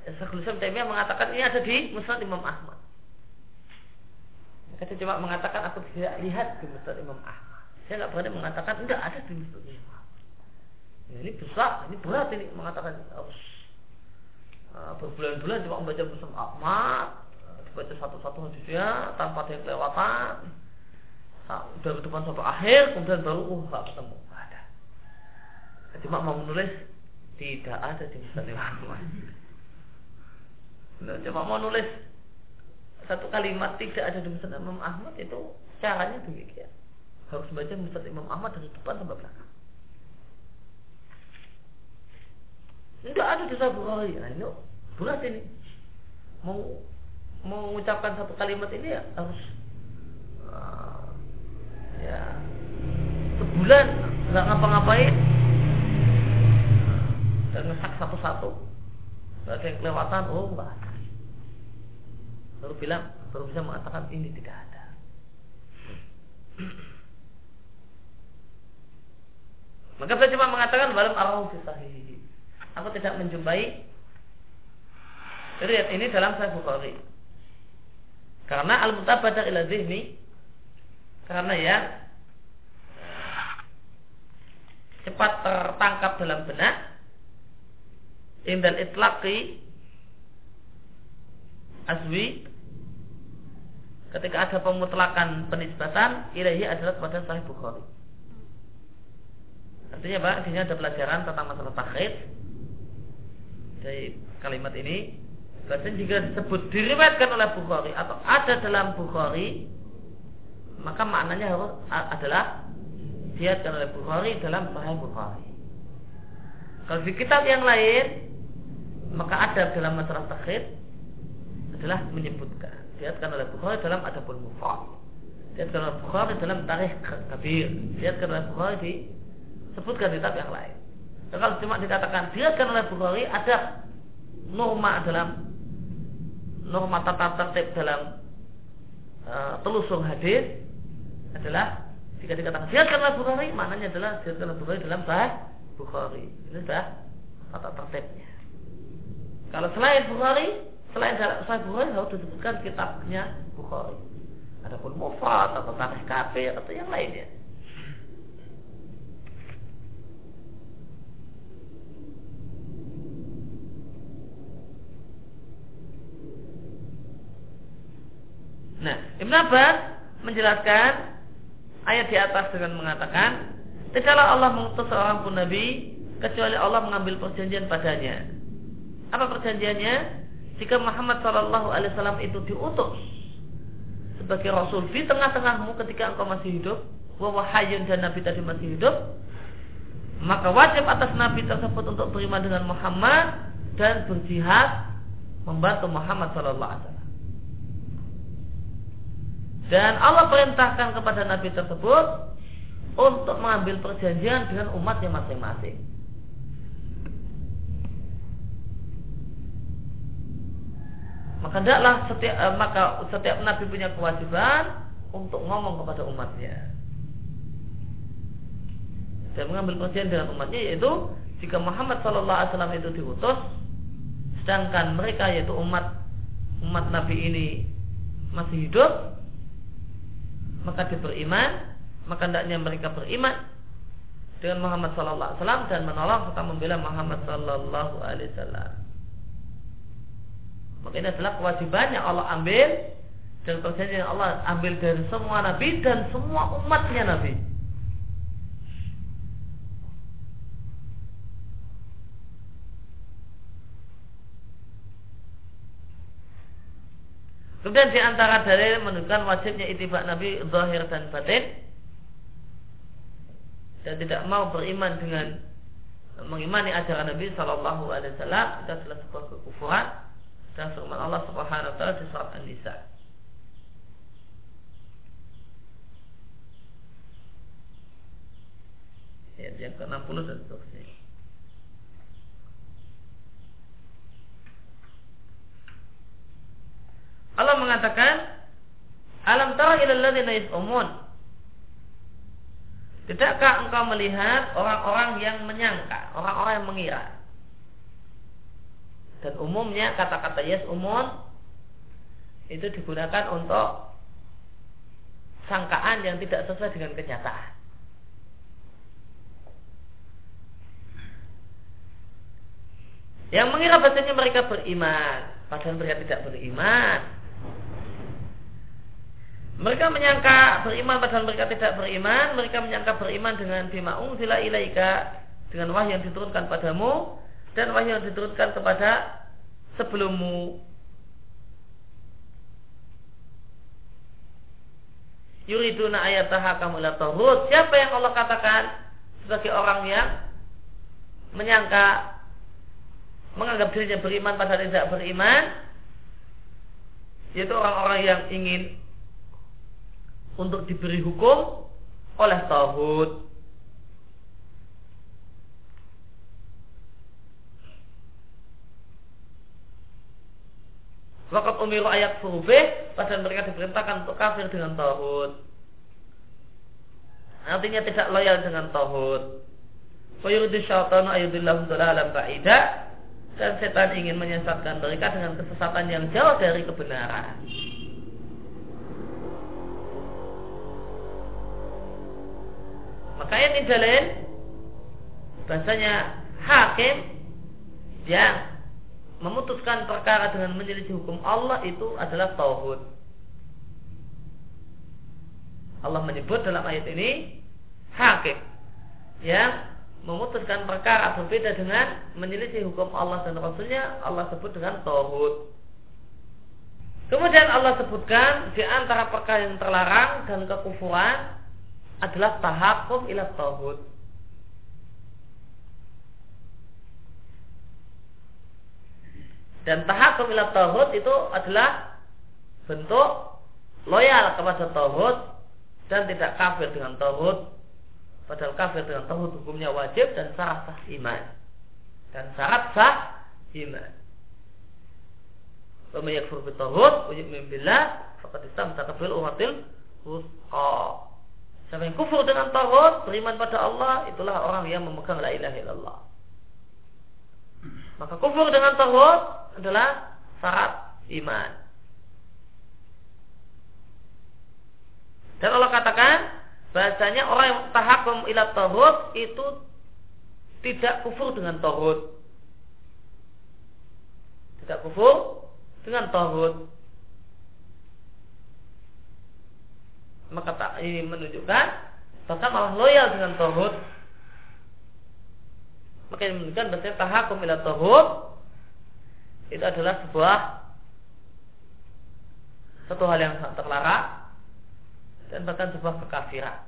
Syekhul Islam Taimiyah mengatakan ini ada di Musnad Imam Ahmad. Maka dia cuma mengatakan aku tidak lihat di Musnad Imam Ahmad. Saya nggak berani mengatakan tidak ada di Musnad Imam Ahmad. ini besar, ini berat ini mengatakan harus uh, berbulan-bulan cuma membaca Musnad Ahmad, baca satu-satu hadisnya tanpa ada yang kelewatan. Dari depan sampai akhir, kemudian baru uh nggak ketemu cuma mau menulis tidak ada di Musnad Imam Ahmad. Nah, cuma mau nulis satu kalimat tidak ada di Musnad Imam Ahmad itu caranya demikian. Harus baca Musnad Imam Ahmad dari depan sampai belakang. Tidak ada di Bukhari. Nah, ini berat ini. Mau mengucapkan satu kalimat ini ya harus uh, ya sebulan nggak ngapa-ngapain dan ngesak satu-satu. Nggak ada yang kelewatan oh enggak ada. Baru bilang baru bisa mengatakan ini tidak ada. Maka saya cuma mengatakan dalam arau sahih aku tidak menjumpai riwayat ini dalam Sahih Bukhari. Karena al-mutabadah ila zihni karena ya cepat tertangkap dalam benak indal itlaqi aswi ketika ada pemutlakan penisbatan ilahi adalah kepada sahih Bukhari. Artinya Pak, di sini ada pelajaran tentang masalah takhid dari kalimat ini. Bahkan jika disebut diriwayatkan oleh Bukhari atau ada dalam Bukhari, maka maknanya harus adalah diatkan oleh Bukhari dalam Sahih Bukhari. Kalau di kitab yang lain maka adab dalam masalah takhid adalah menyebutkan diatkan oleh Bukhari dalam adabul mufrad diatkan oleh Bukhari dalam tarikh kabir. Diatkan oleh Bukhari disebutkan di kitab yang lain. Dan kalau cuma dikatakan diatkan oleh Bukhari ada norma dalam norma tata tertib dalam uh, telusur hadis adalah jika dikatakan diatkan oleh Bukhari maknanya adalah diatkan oleh Bukhari dalam bahas Bukhari. Ini sudah tata tertibnya kalau selain Bukhari, selain Sahih Bukhari harus disebutkan kitabnya Bukhari. Adapun Mufrad atau Tarikh Kafir atau yang lainnya. Nah, Ibn Abbas menjelaskan ayat di atas dengan mengatakan, tidaklah Allah mengutus seorang pun nabi kecuali Allah mengambil perjanjian padanya apa perjanjiannya? Jika Muhammad Shallallahu Alaihi Wasallam itu diutus sebagai Rasul di tengah-tengahmu ketika engkau masih hidup, wahayun dan Nabi tadi masih hidup, maka wajib atas Nabi tersebut untuk beriman dengan Muhammad dan berjihad membantu Muhammad Shallallahu Alaihi Wasallam. Dan Allah perintahkan kepada Nabi tersebut untuk mengambil perjanjian dengan umatnya masing-masing. Maka tidaklah setiap eh, maka setiap nabi punya kewajiban untuk ngomong kepada umatnya dan mengambil perhatian dengan umatnya yaitu jika Muhammad Shallallahu Alaihi Wasallam itu diutus sedangkan mereka yaitu umat umat Nabi ini masih hidup maka dia beriman maka hendaknya mereka beriman dengan Muhammad Sallallahu Alaihi Wasallam dan menolong serta membela Muhammad Sallallahu Alaihi Wasallam ini adalah kewajiban yang Allah ambil dan perjanjian yang Allah ambil dari semua nabi dan semua umatnya nabi. Kemudian di antara dalil menunjukkan wajibnya itibak Nabi zahir dan batin dan tidak mau beriman dengan mengimani ajaran Nabi Shallallahu Alaihi Wasallam itu adalah sebuah kekufuran dan firman Allah Subhanahu Wa Taala di surat An-Nisa. Ayat yang ke-60 dan seterusnya. Allah mengatakan Alam tara ilal ladzina yas'umun Tidakkah engkau melihat orang-orang yang menyangka, orang-orang yang mengira? Dan umumnya kata-kata yes umum itu digunakan untuk sangkaan yang tidak sesuai dengan kenyataan. Yang mengira bahasanya mereka beriman, padahal mereka tidak beriman. Mereka menyangka beriman padahal mereka tidak beriman. Mereka menyangka beriman dengan bima sila ilaika dengan wahyu yang diturunkan padamu dan wahyu yang diturunkan kepada sebelummu. Yuriduna ayataha kamula tauhud. Siapa yang Allah katakan sebagai orang yang menyangka menganggap dirinya beriman padahal tidak beriman yaitu orang-orang yang ingin untuk diberi hukum oleh tauhid. Wakat umiru ayat furubih Padahal mereka diperintahkan untuk kafir dengan tauhid. Artinya tidak loyal dengan tauhid. Wayuridu syaitanu ayudillahum dolalam ba'idah Dan setan ingin menyesatkan mereka dengan kesesatan yang jauh dari kebenaran. Maka ini dalil bahasanya hakim yang memutuskan perkara dengan menyelisih hukum Allah itu adalah tauhid. Allah menyebut dalam ayat ini hakim yang memutuskan perkara berbeda dengan menyelisih hukum Allah dan Rasulnya Allah sebut dengan tauhid. Kemudian Allah sebutkan di antara perkara yang terlarang dan kekufuran adalah tahakum ila tauhid. Dan tahakum ila tauhid itu adalah bentuk loyal kepada tauhid dan tidak kafir dengan tauhid. Padahal kafir dengan tauhid hukumnya wajib dan syarat sah iman. Dan syarat sah iman. Wa may yakfur bi tauhid wa yu'min billah faqad istamsaka bil umatil wusqa. Siapa yang kufur dengan tauhid, beriman pada Allah, itulah orang yang memegang la ilaha illallah. Maka kufur dengan tauhid adalah syarat iman. Dan Allah katakan bahasanya orang yang tahakum ila tauhid itu tidak kufur dengan tauhid. Tidak kufur dengan tauhid. maka tak ini menunjukkan bahkan malah loyal dengan tauhid maka ini menunjukkan bahwa tahakum ila tauhid itu adalah sebuah satu hal yang sangat terlarang dan bahkan sebuah kekafiran.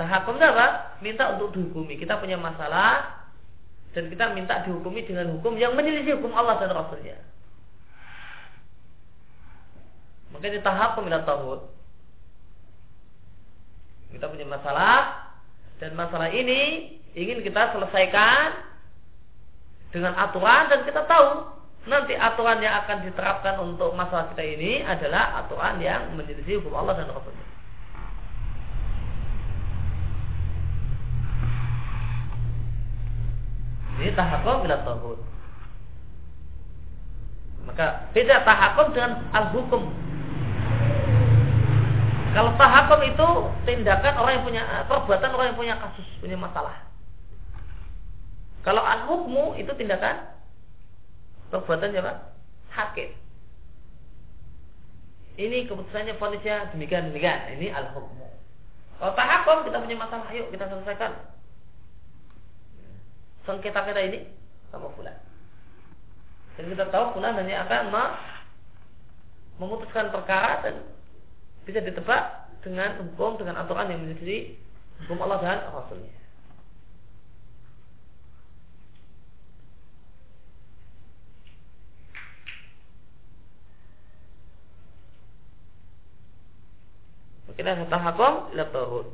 Tahakum apa? Minta untuk dihukumi. Kita punya masalah, dan kita minta dihukumi dengan hukum yang menyelisih hukum Allah dan Rasulnya. Maka ini tahap pemilah tauhid. Kita punya masalah dan masalah ini ingin kita selesaikan dengan aturan dan kita tahu nanti aturan yang akan diterapkan untuk masalah kita ini adalah aturan yang menyelisih hukum Allah dan Rasulnya. Ini tahakum bila. Maka beda tahakum dengan al-hukum. Kalau tahakum itu tindakan orang yang punya perbuatan orang yang punya kasus, punya masalah. Kalau al-hukmu itu tindakan perbuatan siapa? Hakim. Ini keputusannya fonisnya demikian demikian. Ini al-hukmu. Kalau tahakum kita punya masalah, yuk kita selesaikan. sengketa kita ini sama fulan. Dan kita tahu fulan hanya akan memutuskan perkara dan bisa ditebak dengan hukum dengan aturan yang menjadi hukum Allah dan Rasulnya. Kita tahakum ila turun.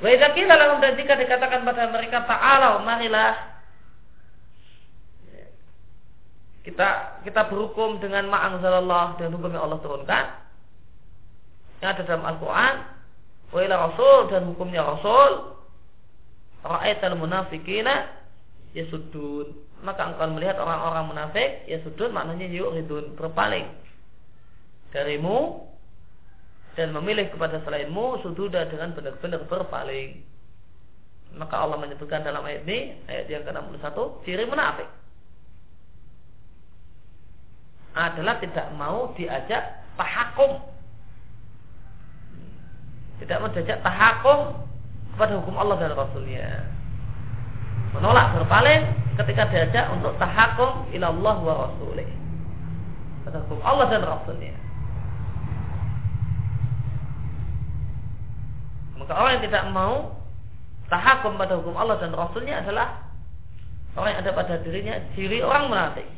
Wa idza qila lahum dan jika dikatakan pada mereka ta'ala marilah kita kita berhukum dengan ma'anzalallah dan hukum yang Allah turunkan. Yang ada dalam Al-Quran wa rasul dan hukumnya rasul. Ra'aital munafikina yasuddun maka engkau melihat orang-orang munafik yasuddun maknanya yuridun berpaling darimu dan memilih kepada selainmu sudah dengan benar-benar berpaling. Maka Allah menyebutkan dalam ayat ini, ayat yang ke-61, ciri munafik adalah tidak mau diajak tahakum. Tidak mau diajak tahakum kepada hukum Allah dan Rasulnya. Menolak berpaling ketika diajak untuk tahakum ilallah wa rasulih. Pada hukum Allah dan Rasulnya. Maka orang yang tidak mau tahakum pada hukum Allah dan Rasulnya adalah orang yang ada pada dirinya ciri orang munafik.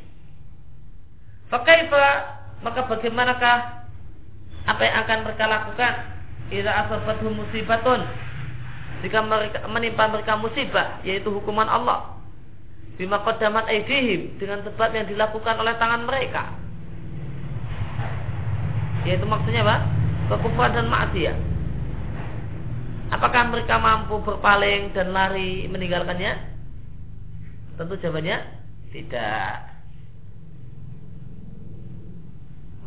Fakaifa maka bagaimanakah apa yang akan mereka lakukan jika asabatuhum musibatun jika mereka menimpa mereka musibah yaitu hukuman Allah bima qaddamat aidihim dengan sebab yang dilakukan oleh tangan mereka yaitu maksudnya apa? kekufuran dan maksiat Apakah mereka mampu berpaling dan lari meninggalkannya? Tentu jawabannya tidak.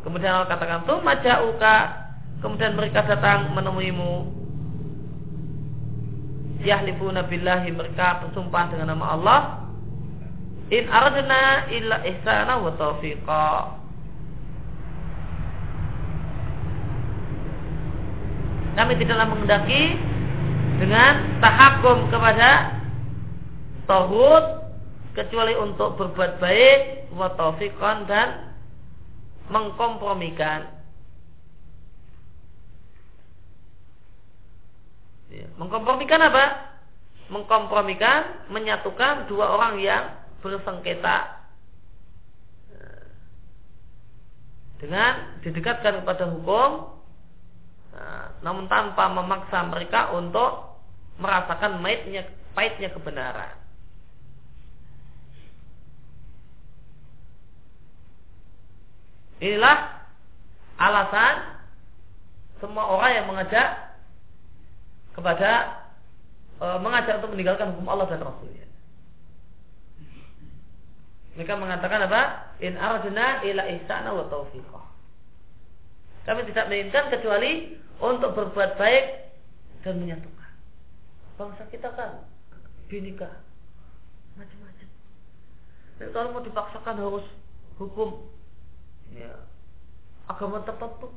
Kemudian Allah katakan tuh majauka. Kemudian mereka datang menemuimu. Yahlifuna billahi mereka bersumpah dengan nama Allah. In aradna illa ihsana wa taufiqa. Kami tidaklah mengendaki dengan tahakum kepada tauhid kecuali untuk berbuat baik wa taufiqan dan mengkompromikan ya, mengkompromikan apa? mengkompromikan menyatukan dua orang yang bersengketa ya, dengan didekatkan kepada hukum nah, namun tanpa memaksa mereka untuk merasakan pahitnya, pahitnya kebenaran. Inilah alasan semua orang yang mengajak kepada e, mengajak untuk meninggalkan hukum Allah dan Rasulnya. Mereka mengatakan apa? In arjuna ila ihsana wa taufiqah. Kami tidak menginginkan kecuali untuk berbuat baik dan menyatukan bangsa kita kan binika macam-macam. Dan kalau mau dipaksakan harus hukum ya agama tertentu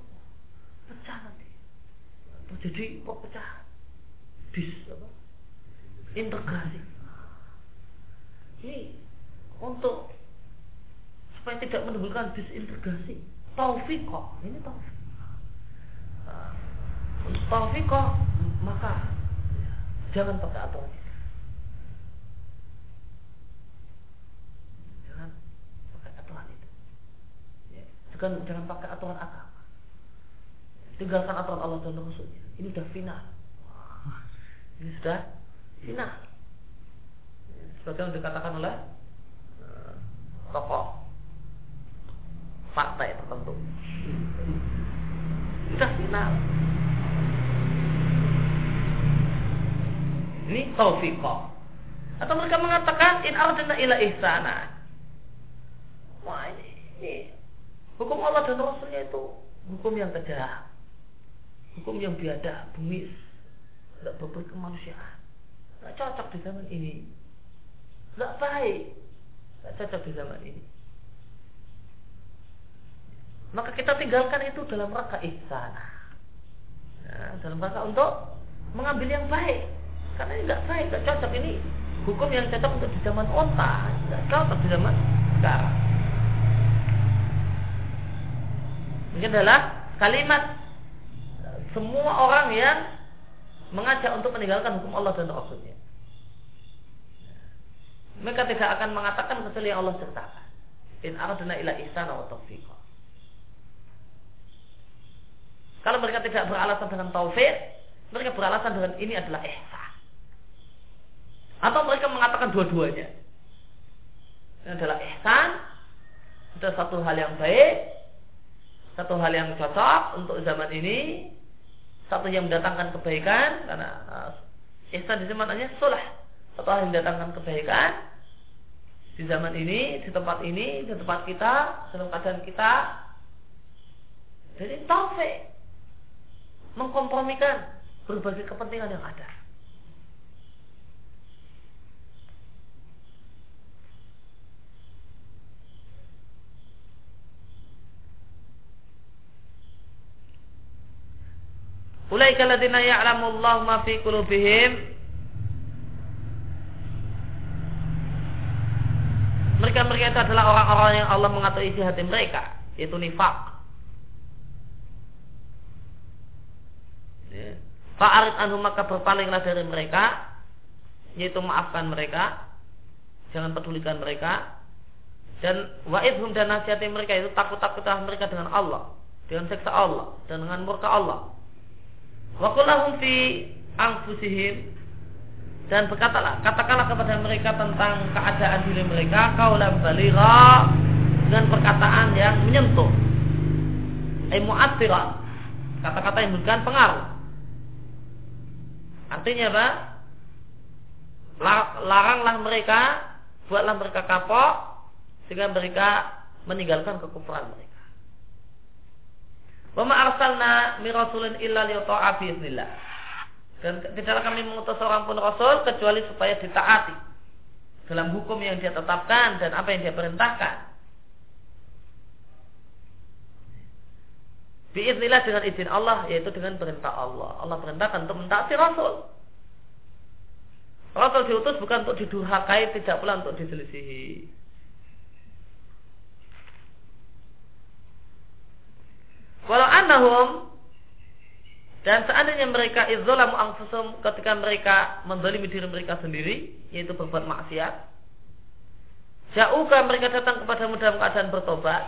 pecah nanti. Jadi pecah bis apa? integrasi. Ini untuk supaya tidak menimbulkan disintegrasi. Taufik kok, ini taufik. Nah, taufik kok, maka Jangan pakai aturan Jangan pakai aturan itu. Ya. Jangan, pakai aturan agama. Tinggalkan aturan Allah dan Rasulnya. Ini sudah final. Ini sudah final. Sebagai yang dikatakan oleh uh, tokoh partai tertentu. Sudah final. Ini taufiqah. Atau mereka mengatakan in ardana ila ihsana. Wah ini, ini hukum Allah dan Rasulnya itu hukum yang kejam. Hukum yang biadab, bumi tidak berbuat kemanusiaan. Tidak cocok di zaman ini. Tidak baik. Tidak cocok di zaman ini. Maka kita tinggalkan itu dalam rangka ihsan. Nah, dalam rangka untuk mengambil yang baik. Karena ini nggak baik, nggak cocok ini hukum yang cocok untuk di zaman onta, tidak cocok di zaman sekarang. Ini adalah kalimat semua orang yang mengajak untuk meninggalkan hukum Allah dan Rasulnya. Mereka tidak akan mengatakan kecuali yang Allah sertakan. In aradna ila ihsana wa taufiqa. Kalau mereka tidak beralasan dengan taufik, mereka beralasan dengan ini adalah ihsan. Atau mereka mengatakan dua-duanya. Ini adalah ihsan, itu satu hal yang baik, satu hal yang cocok untuk zaman ini, satu yang mendatangkan kebaikan karena uh, ihsan di zaman ini sulah, satu hal yang mendatangkan kebaikan di zaman ini, di tempat ini, di tempat kita, dalam keadaan kita. Jadi taufik mengkompromikan berbagai kepentingan yang ada. Ulaika alladziina ya'lamu Allah ma fi qulubihim. Mereka-mereka itu adalah orang-orang yang Allah mengatur isi hati mereka, yaitu nifak. Fa'arid anhu maka berpalinglah dari mereka Yaitu maafkan mereka Jangan pedulikan mereka. Dan wa'idhum dan nasihati mereka itu takut-takutlah mereka dengan Allah Dengan seksa Allah Dan dengan murka Allah Wakulahum fi angfusihim dan berkatalah, katakanlah kepada mereka tentang keadaan diri mereka kaulam balira dengan perkataan yang menyentuh. Ai Kata-kata yang memberikan pengaruh. Artinya apa? Laranglah mereka, buatlah mereka kapok sehingga mereka meninggalkan kekufuran mereka. Wa ma arsalna min rasulin illa liyuta'a biiznillah. Dan tidaklah kami mengutus seorang pun rasul kecuali supaya ditaati dalam hukum yang dia tetapkan dan apa yang dia perintahkan. Biiznillah dengan izin Allah yaitu dengan perintah Allah. Allah perintahkan untuk mentaati Rasul. Rasul diutus bukan untuk didurhakai, tidak pula untuk diselisihi. Walau annahum dan seandainya mereka izzolamu anfusum ketika mereka mendolimi diri mereka sendiri, yaitu berbuat maksiat, jauhkah mereka datang kepadamu dalam keadaan bertobat,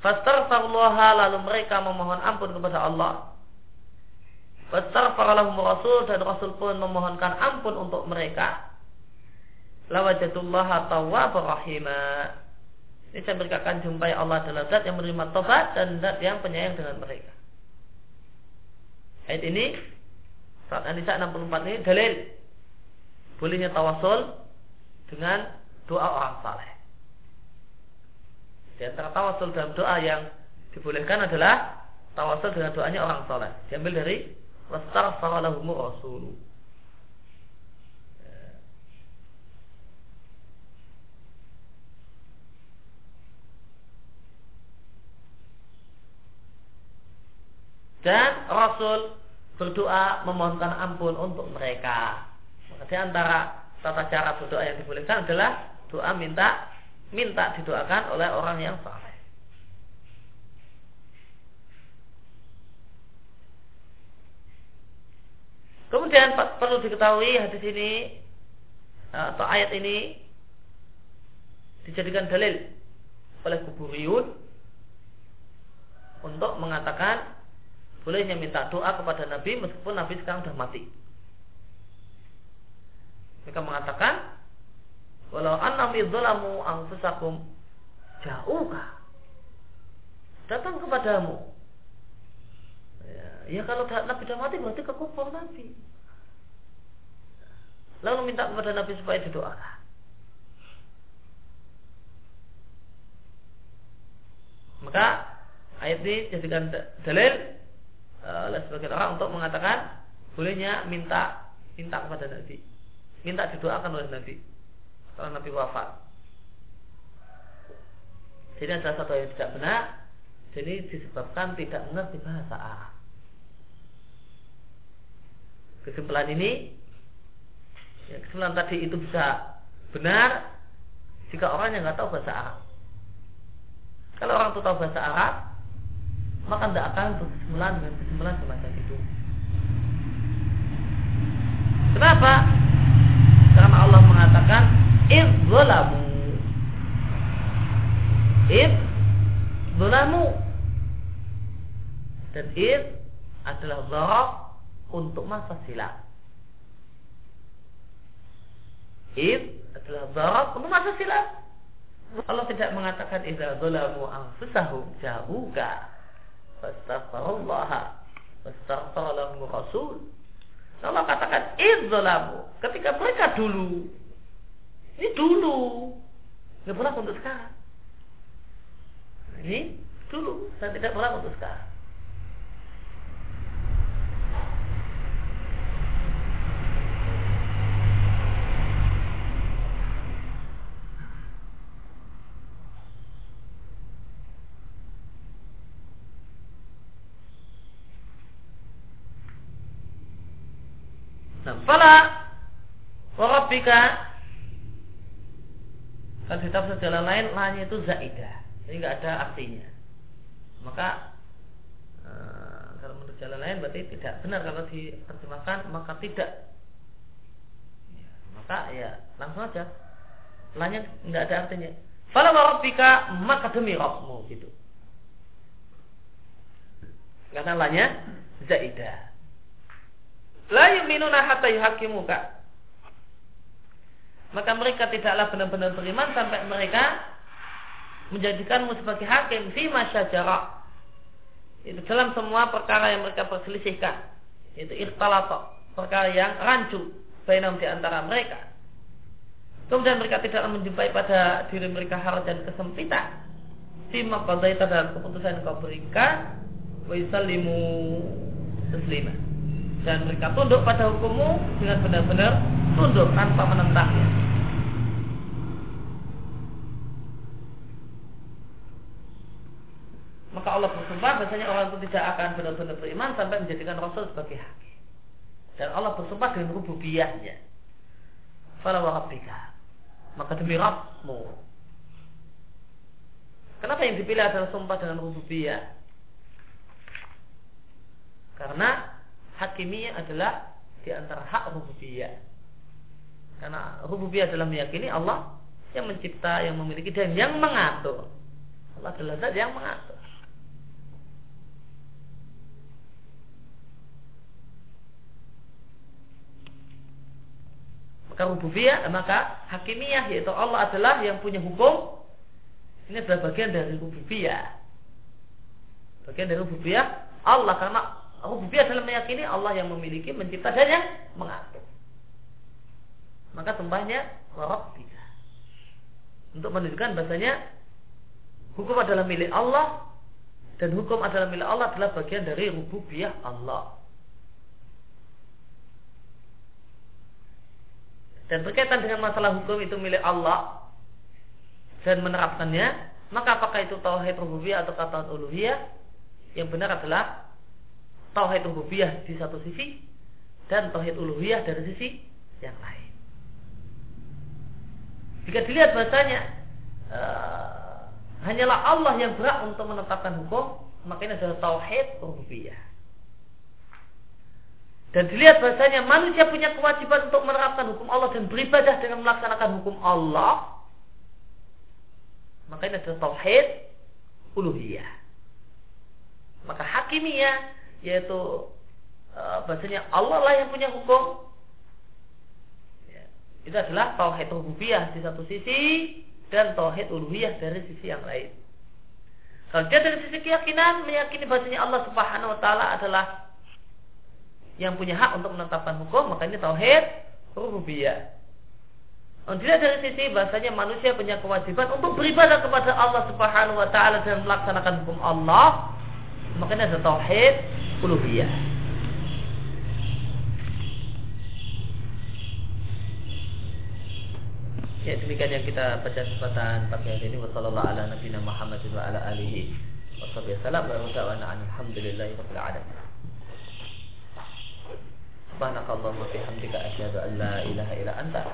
Fastaghfirullaha lalu mereka memohon ampun kepada Allah. Fastaghfaralahum Rasul dan Rasul pun memohonkan ampun untuk mereka. Lawajatullaha tawwabur rahimah. Ini saya mereka jumpai Allah adalah zat yang menerima tobat dan zat yang penyayang dengan mereka. Ayat ini saat An-Nisa 64 ini dalil bolehnya tawasul dengan doa orang saleh. Di antara tawasul dalam doa yang dibolehkan adalah tawasul dengan doanya orang soleh. Diambil dari wastaghfaralahum rasulu. Dan Rasul berdoa memohonkan ampun untuk mereka. Maka di antara tata cara berdoa yang dibolehkan adalah doa minta minta didoakan oleh orang yang saleh. Kemudian perlu diketahui hadis ini atau ayat ini dijadikan dalil oleh kuburiyun untuk mengatakan bolehnya minta doa kepada Nabi meskipun Nabi sekarang sudah mati. Mereka mengatakan Walau annam idzalamu anfusakum jauhkah datang kepadamu. Ya, ya kalau Nabi sudah mati berarti kekufur Nabi. Lalu minta kepada Nabi supaya didoakan. Maka ayat ini jadikan dalil oleh sebagian orang untuk mengatakan bolehnya minta minta kepada Nabi, minta didoakan oleh Nabi setelah Nabi wafat. Jadi ada satu yang tidak benar. Jadi disebabkan tidak mengerti bahasa Arab. Kesimpulan ini Ya, kesimpulan tadi itu bisa benar jika orang yang nggak tahu bahasa Arab. Kalau orang itu tahu bahasa Arab, maka tidak akan berkesimpulan dengan kesimpulan semacam itu. Kenapa? Karena Allah mengatakan idzolamu. Idzolamu. Dan id adalah zaraf untuk masa silam. Id adalah zaraf untuk masa silam. Allah tidak mengatakan idza zalamu anfusahum jahuka fastaghfirullaha fastaghfara lahum rasul Allah katakan idzalamu ketika mereka dulu. Ini dulu. Tidak berlaku untuk sekarang. Ini dulu dan tidak berlaku untuk sekarang. Fala warabbika kalau di tafsir jalan lain lainnya itu zaidah. Jadi nggak ada artinya. Maka eh, kalau menurut jalan lain berarti tidak benar kalau diterjemahkan maka tidak. Ya, maka ya langsung aja. Lainnya nggak ada artinya. Fala warabbika maka demi Rabbmu gitu. Karena lainnya zaidah. La yu'minuna hatta yuhakimuka. Maka mereka tidaklah benar-benar beriman sampai mereka menjadikanmu sebagai hakim fi masyajara. Itu dalam semua perkara yang mereka perselisihkan. Itu ikhtalata, perkara yang rancu bainam di antara mereka. Kemudian mereka tidaklah menjumpai pada diri mereka harus dan kesempitan. Fima qadaita dalam keputusan yang kau berikan wa yusallimu dan mereka tunduk pada hukummu dengan benar-benar tunduk tanpa menentangnya. Maka Allah bersumpah bahasanya orang itu tidak akan benar-benar beriman sampai menjadikan Rasul sebagai hakim. Dan Allah bersumpah dengan rububiyahnya. Fala wahabbika. Maka demi Rabbmu. Kenapa yang dipilih adalah sumpah dengan rububiyah? Karena hakimiyah adalah di antara hak rububiyah. Karena rububiyah adalah meyakini Allah yang mencipta, yang memiliki dan yang mengatur. Allah adalah zat yang mengatur. Maka rububiyah, maka hakimiyah yaitu Allah adalah yang punya hukum. Ini adalah bagian dari rububiyah. Bagian dari rububiyah Allah karena Rububiyah adalah meyakini Allah yang memiliki, mencipta dan yang mengatur. Maka sembahnya Rabbika. Untuk menunjukkan bahasanya hukum adalah milik Allah dan hukum adalah milik Allah adalah bagian dari rububiyah Allah. Dan berkaitan dengan masalah hukum itu milik Allah dan menerapkannya, maka apakah itu tauhid rububiyah atau kata uluhiyah? Yang benar adalah tauhid rububiyah di satu sisi dan tauhid uluhiyah dari sisi yang lain. Jika dilihat bahasanya uh, hanyalah Allah yang berhak untuk menetapkan hukum, maka ini adalah tauhid rububiyah. Dan dilihat bahasanya manusia punya kewajiban untuk menerapkan hukum Allah dan beribadah dengan melaksanakan hukum Allah, maka ini adalah tauhid uluhiyah. Maka hakimiyah yaitu uh, bahasanya Allah lah yang punya hukum ya, itu adalah tauhid rububiyah di satu sisi dan tauhid uluhiyah dari sisi yang lain. Kalau dia dari sisi keyakinan meyakini bahasanya Allah Subhanahu wa taala adalah yang punya hak untuk menetapkan hukum, maka ini tauhid rububiyah. Tidak dari sisi bahasanya manusia punya kewajiban untuk beribadah kepada Allah Subhanahu wa taala dan melaksanakan hukum Allah, maka ini ada tauhid uluhiyah. Ya demikian yang kita baca kesempatan pagi hari ini wasallallahu ala nabiyina Muhammad wa ala alihi wasallam wa alhamdulillahi rabbil alamin. subhanakallahumma bihamdika asyhadu an la ilaha illa anta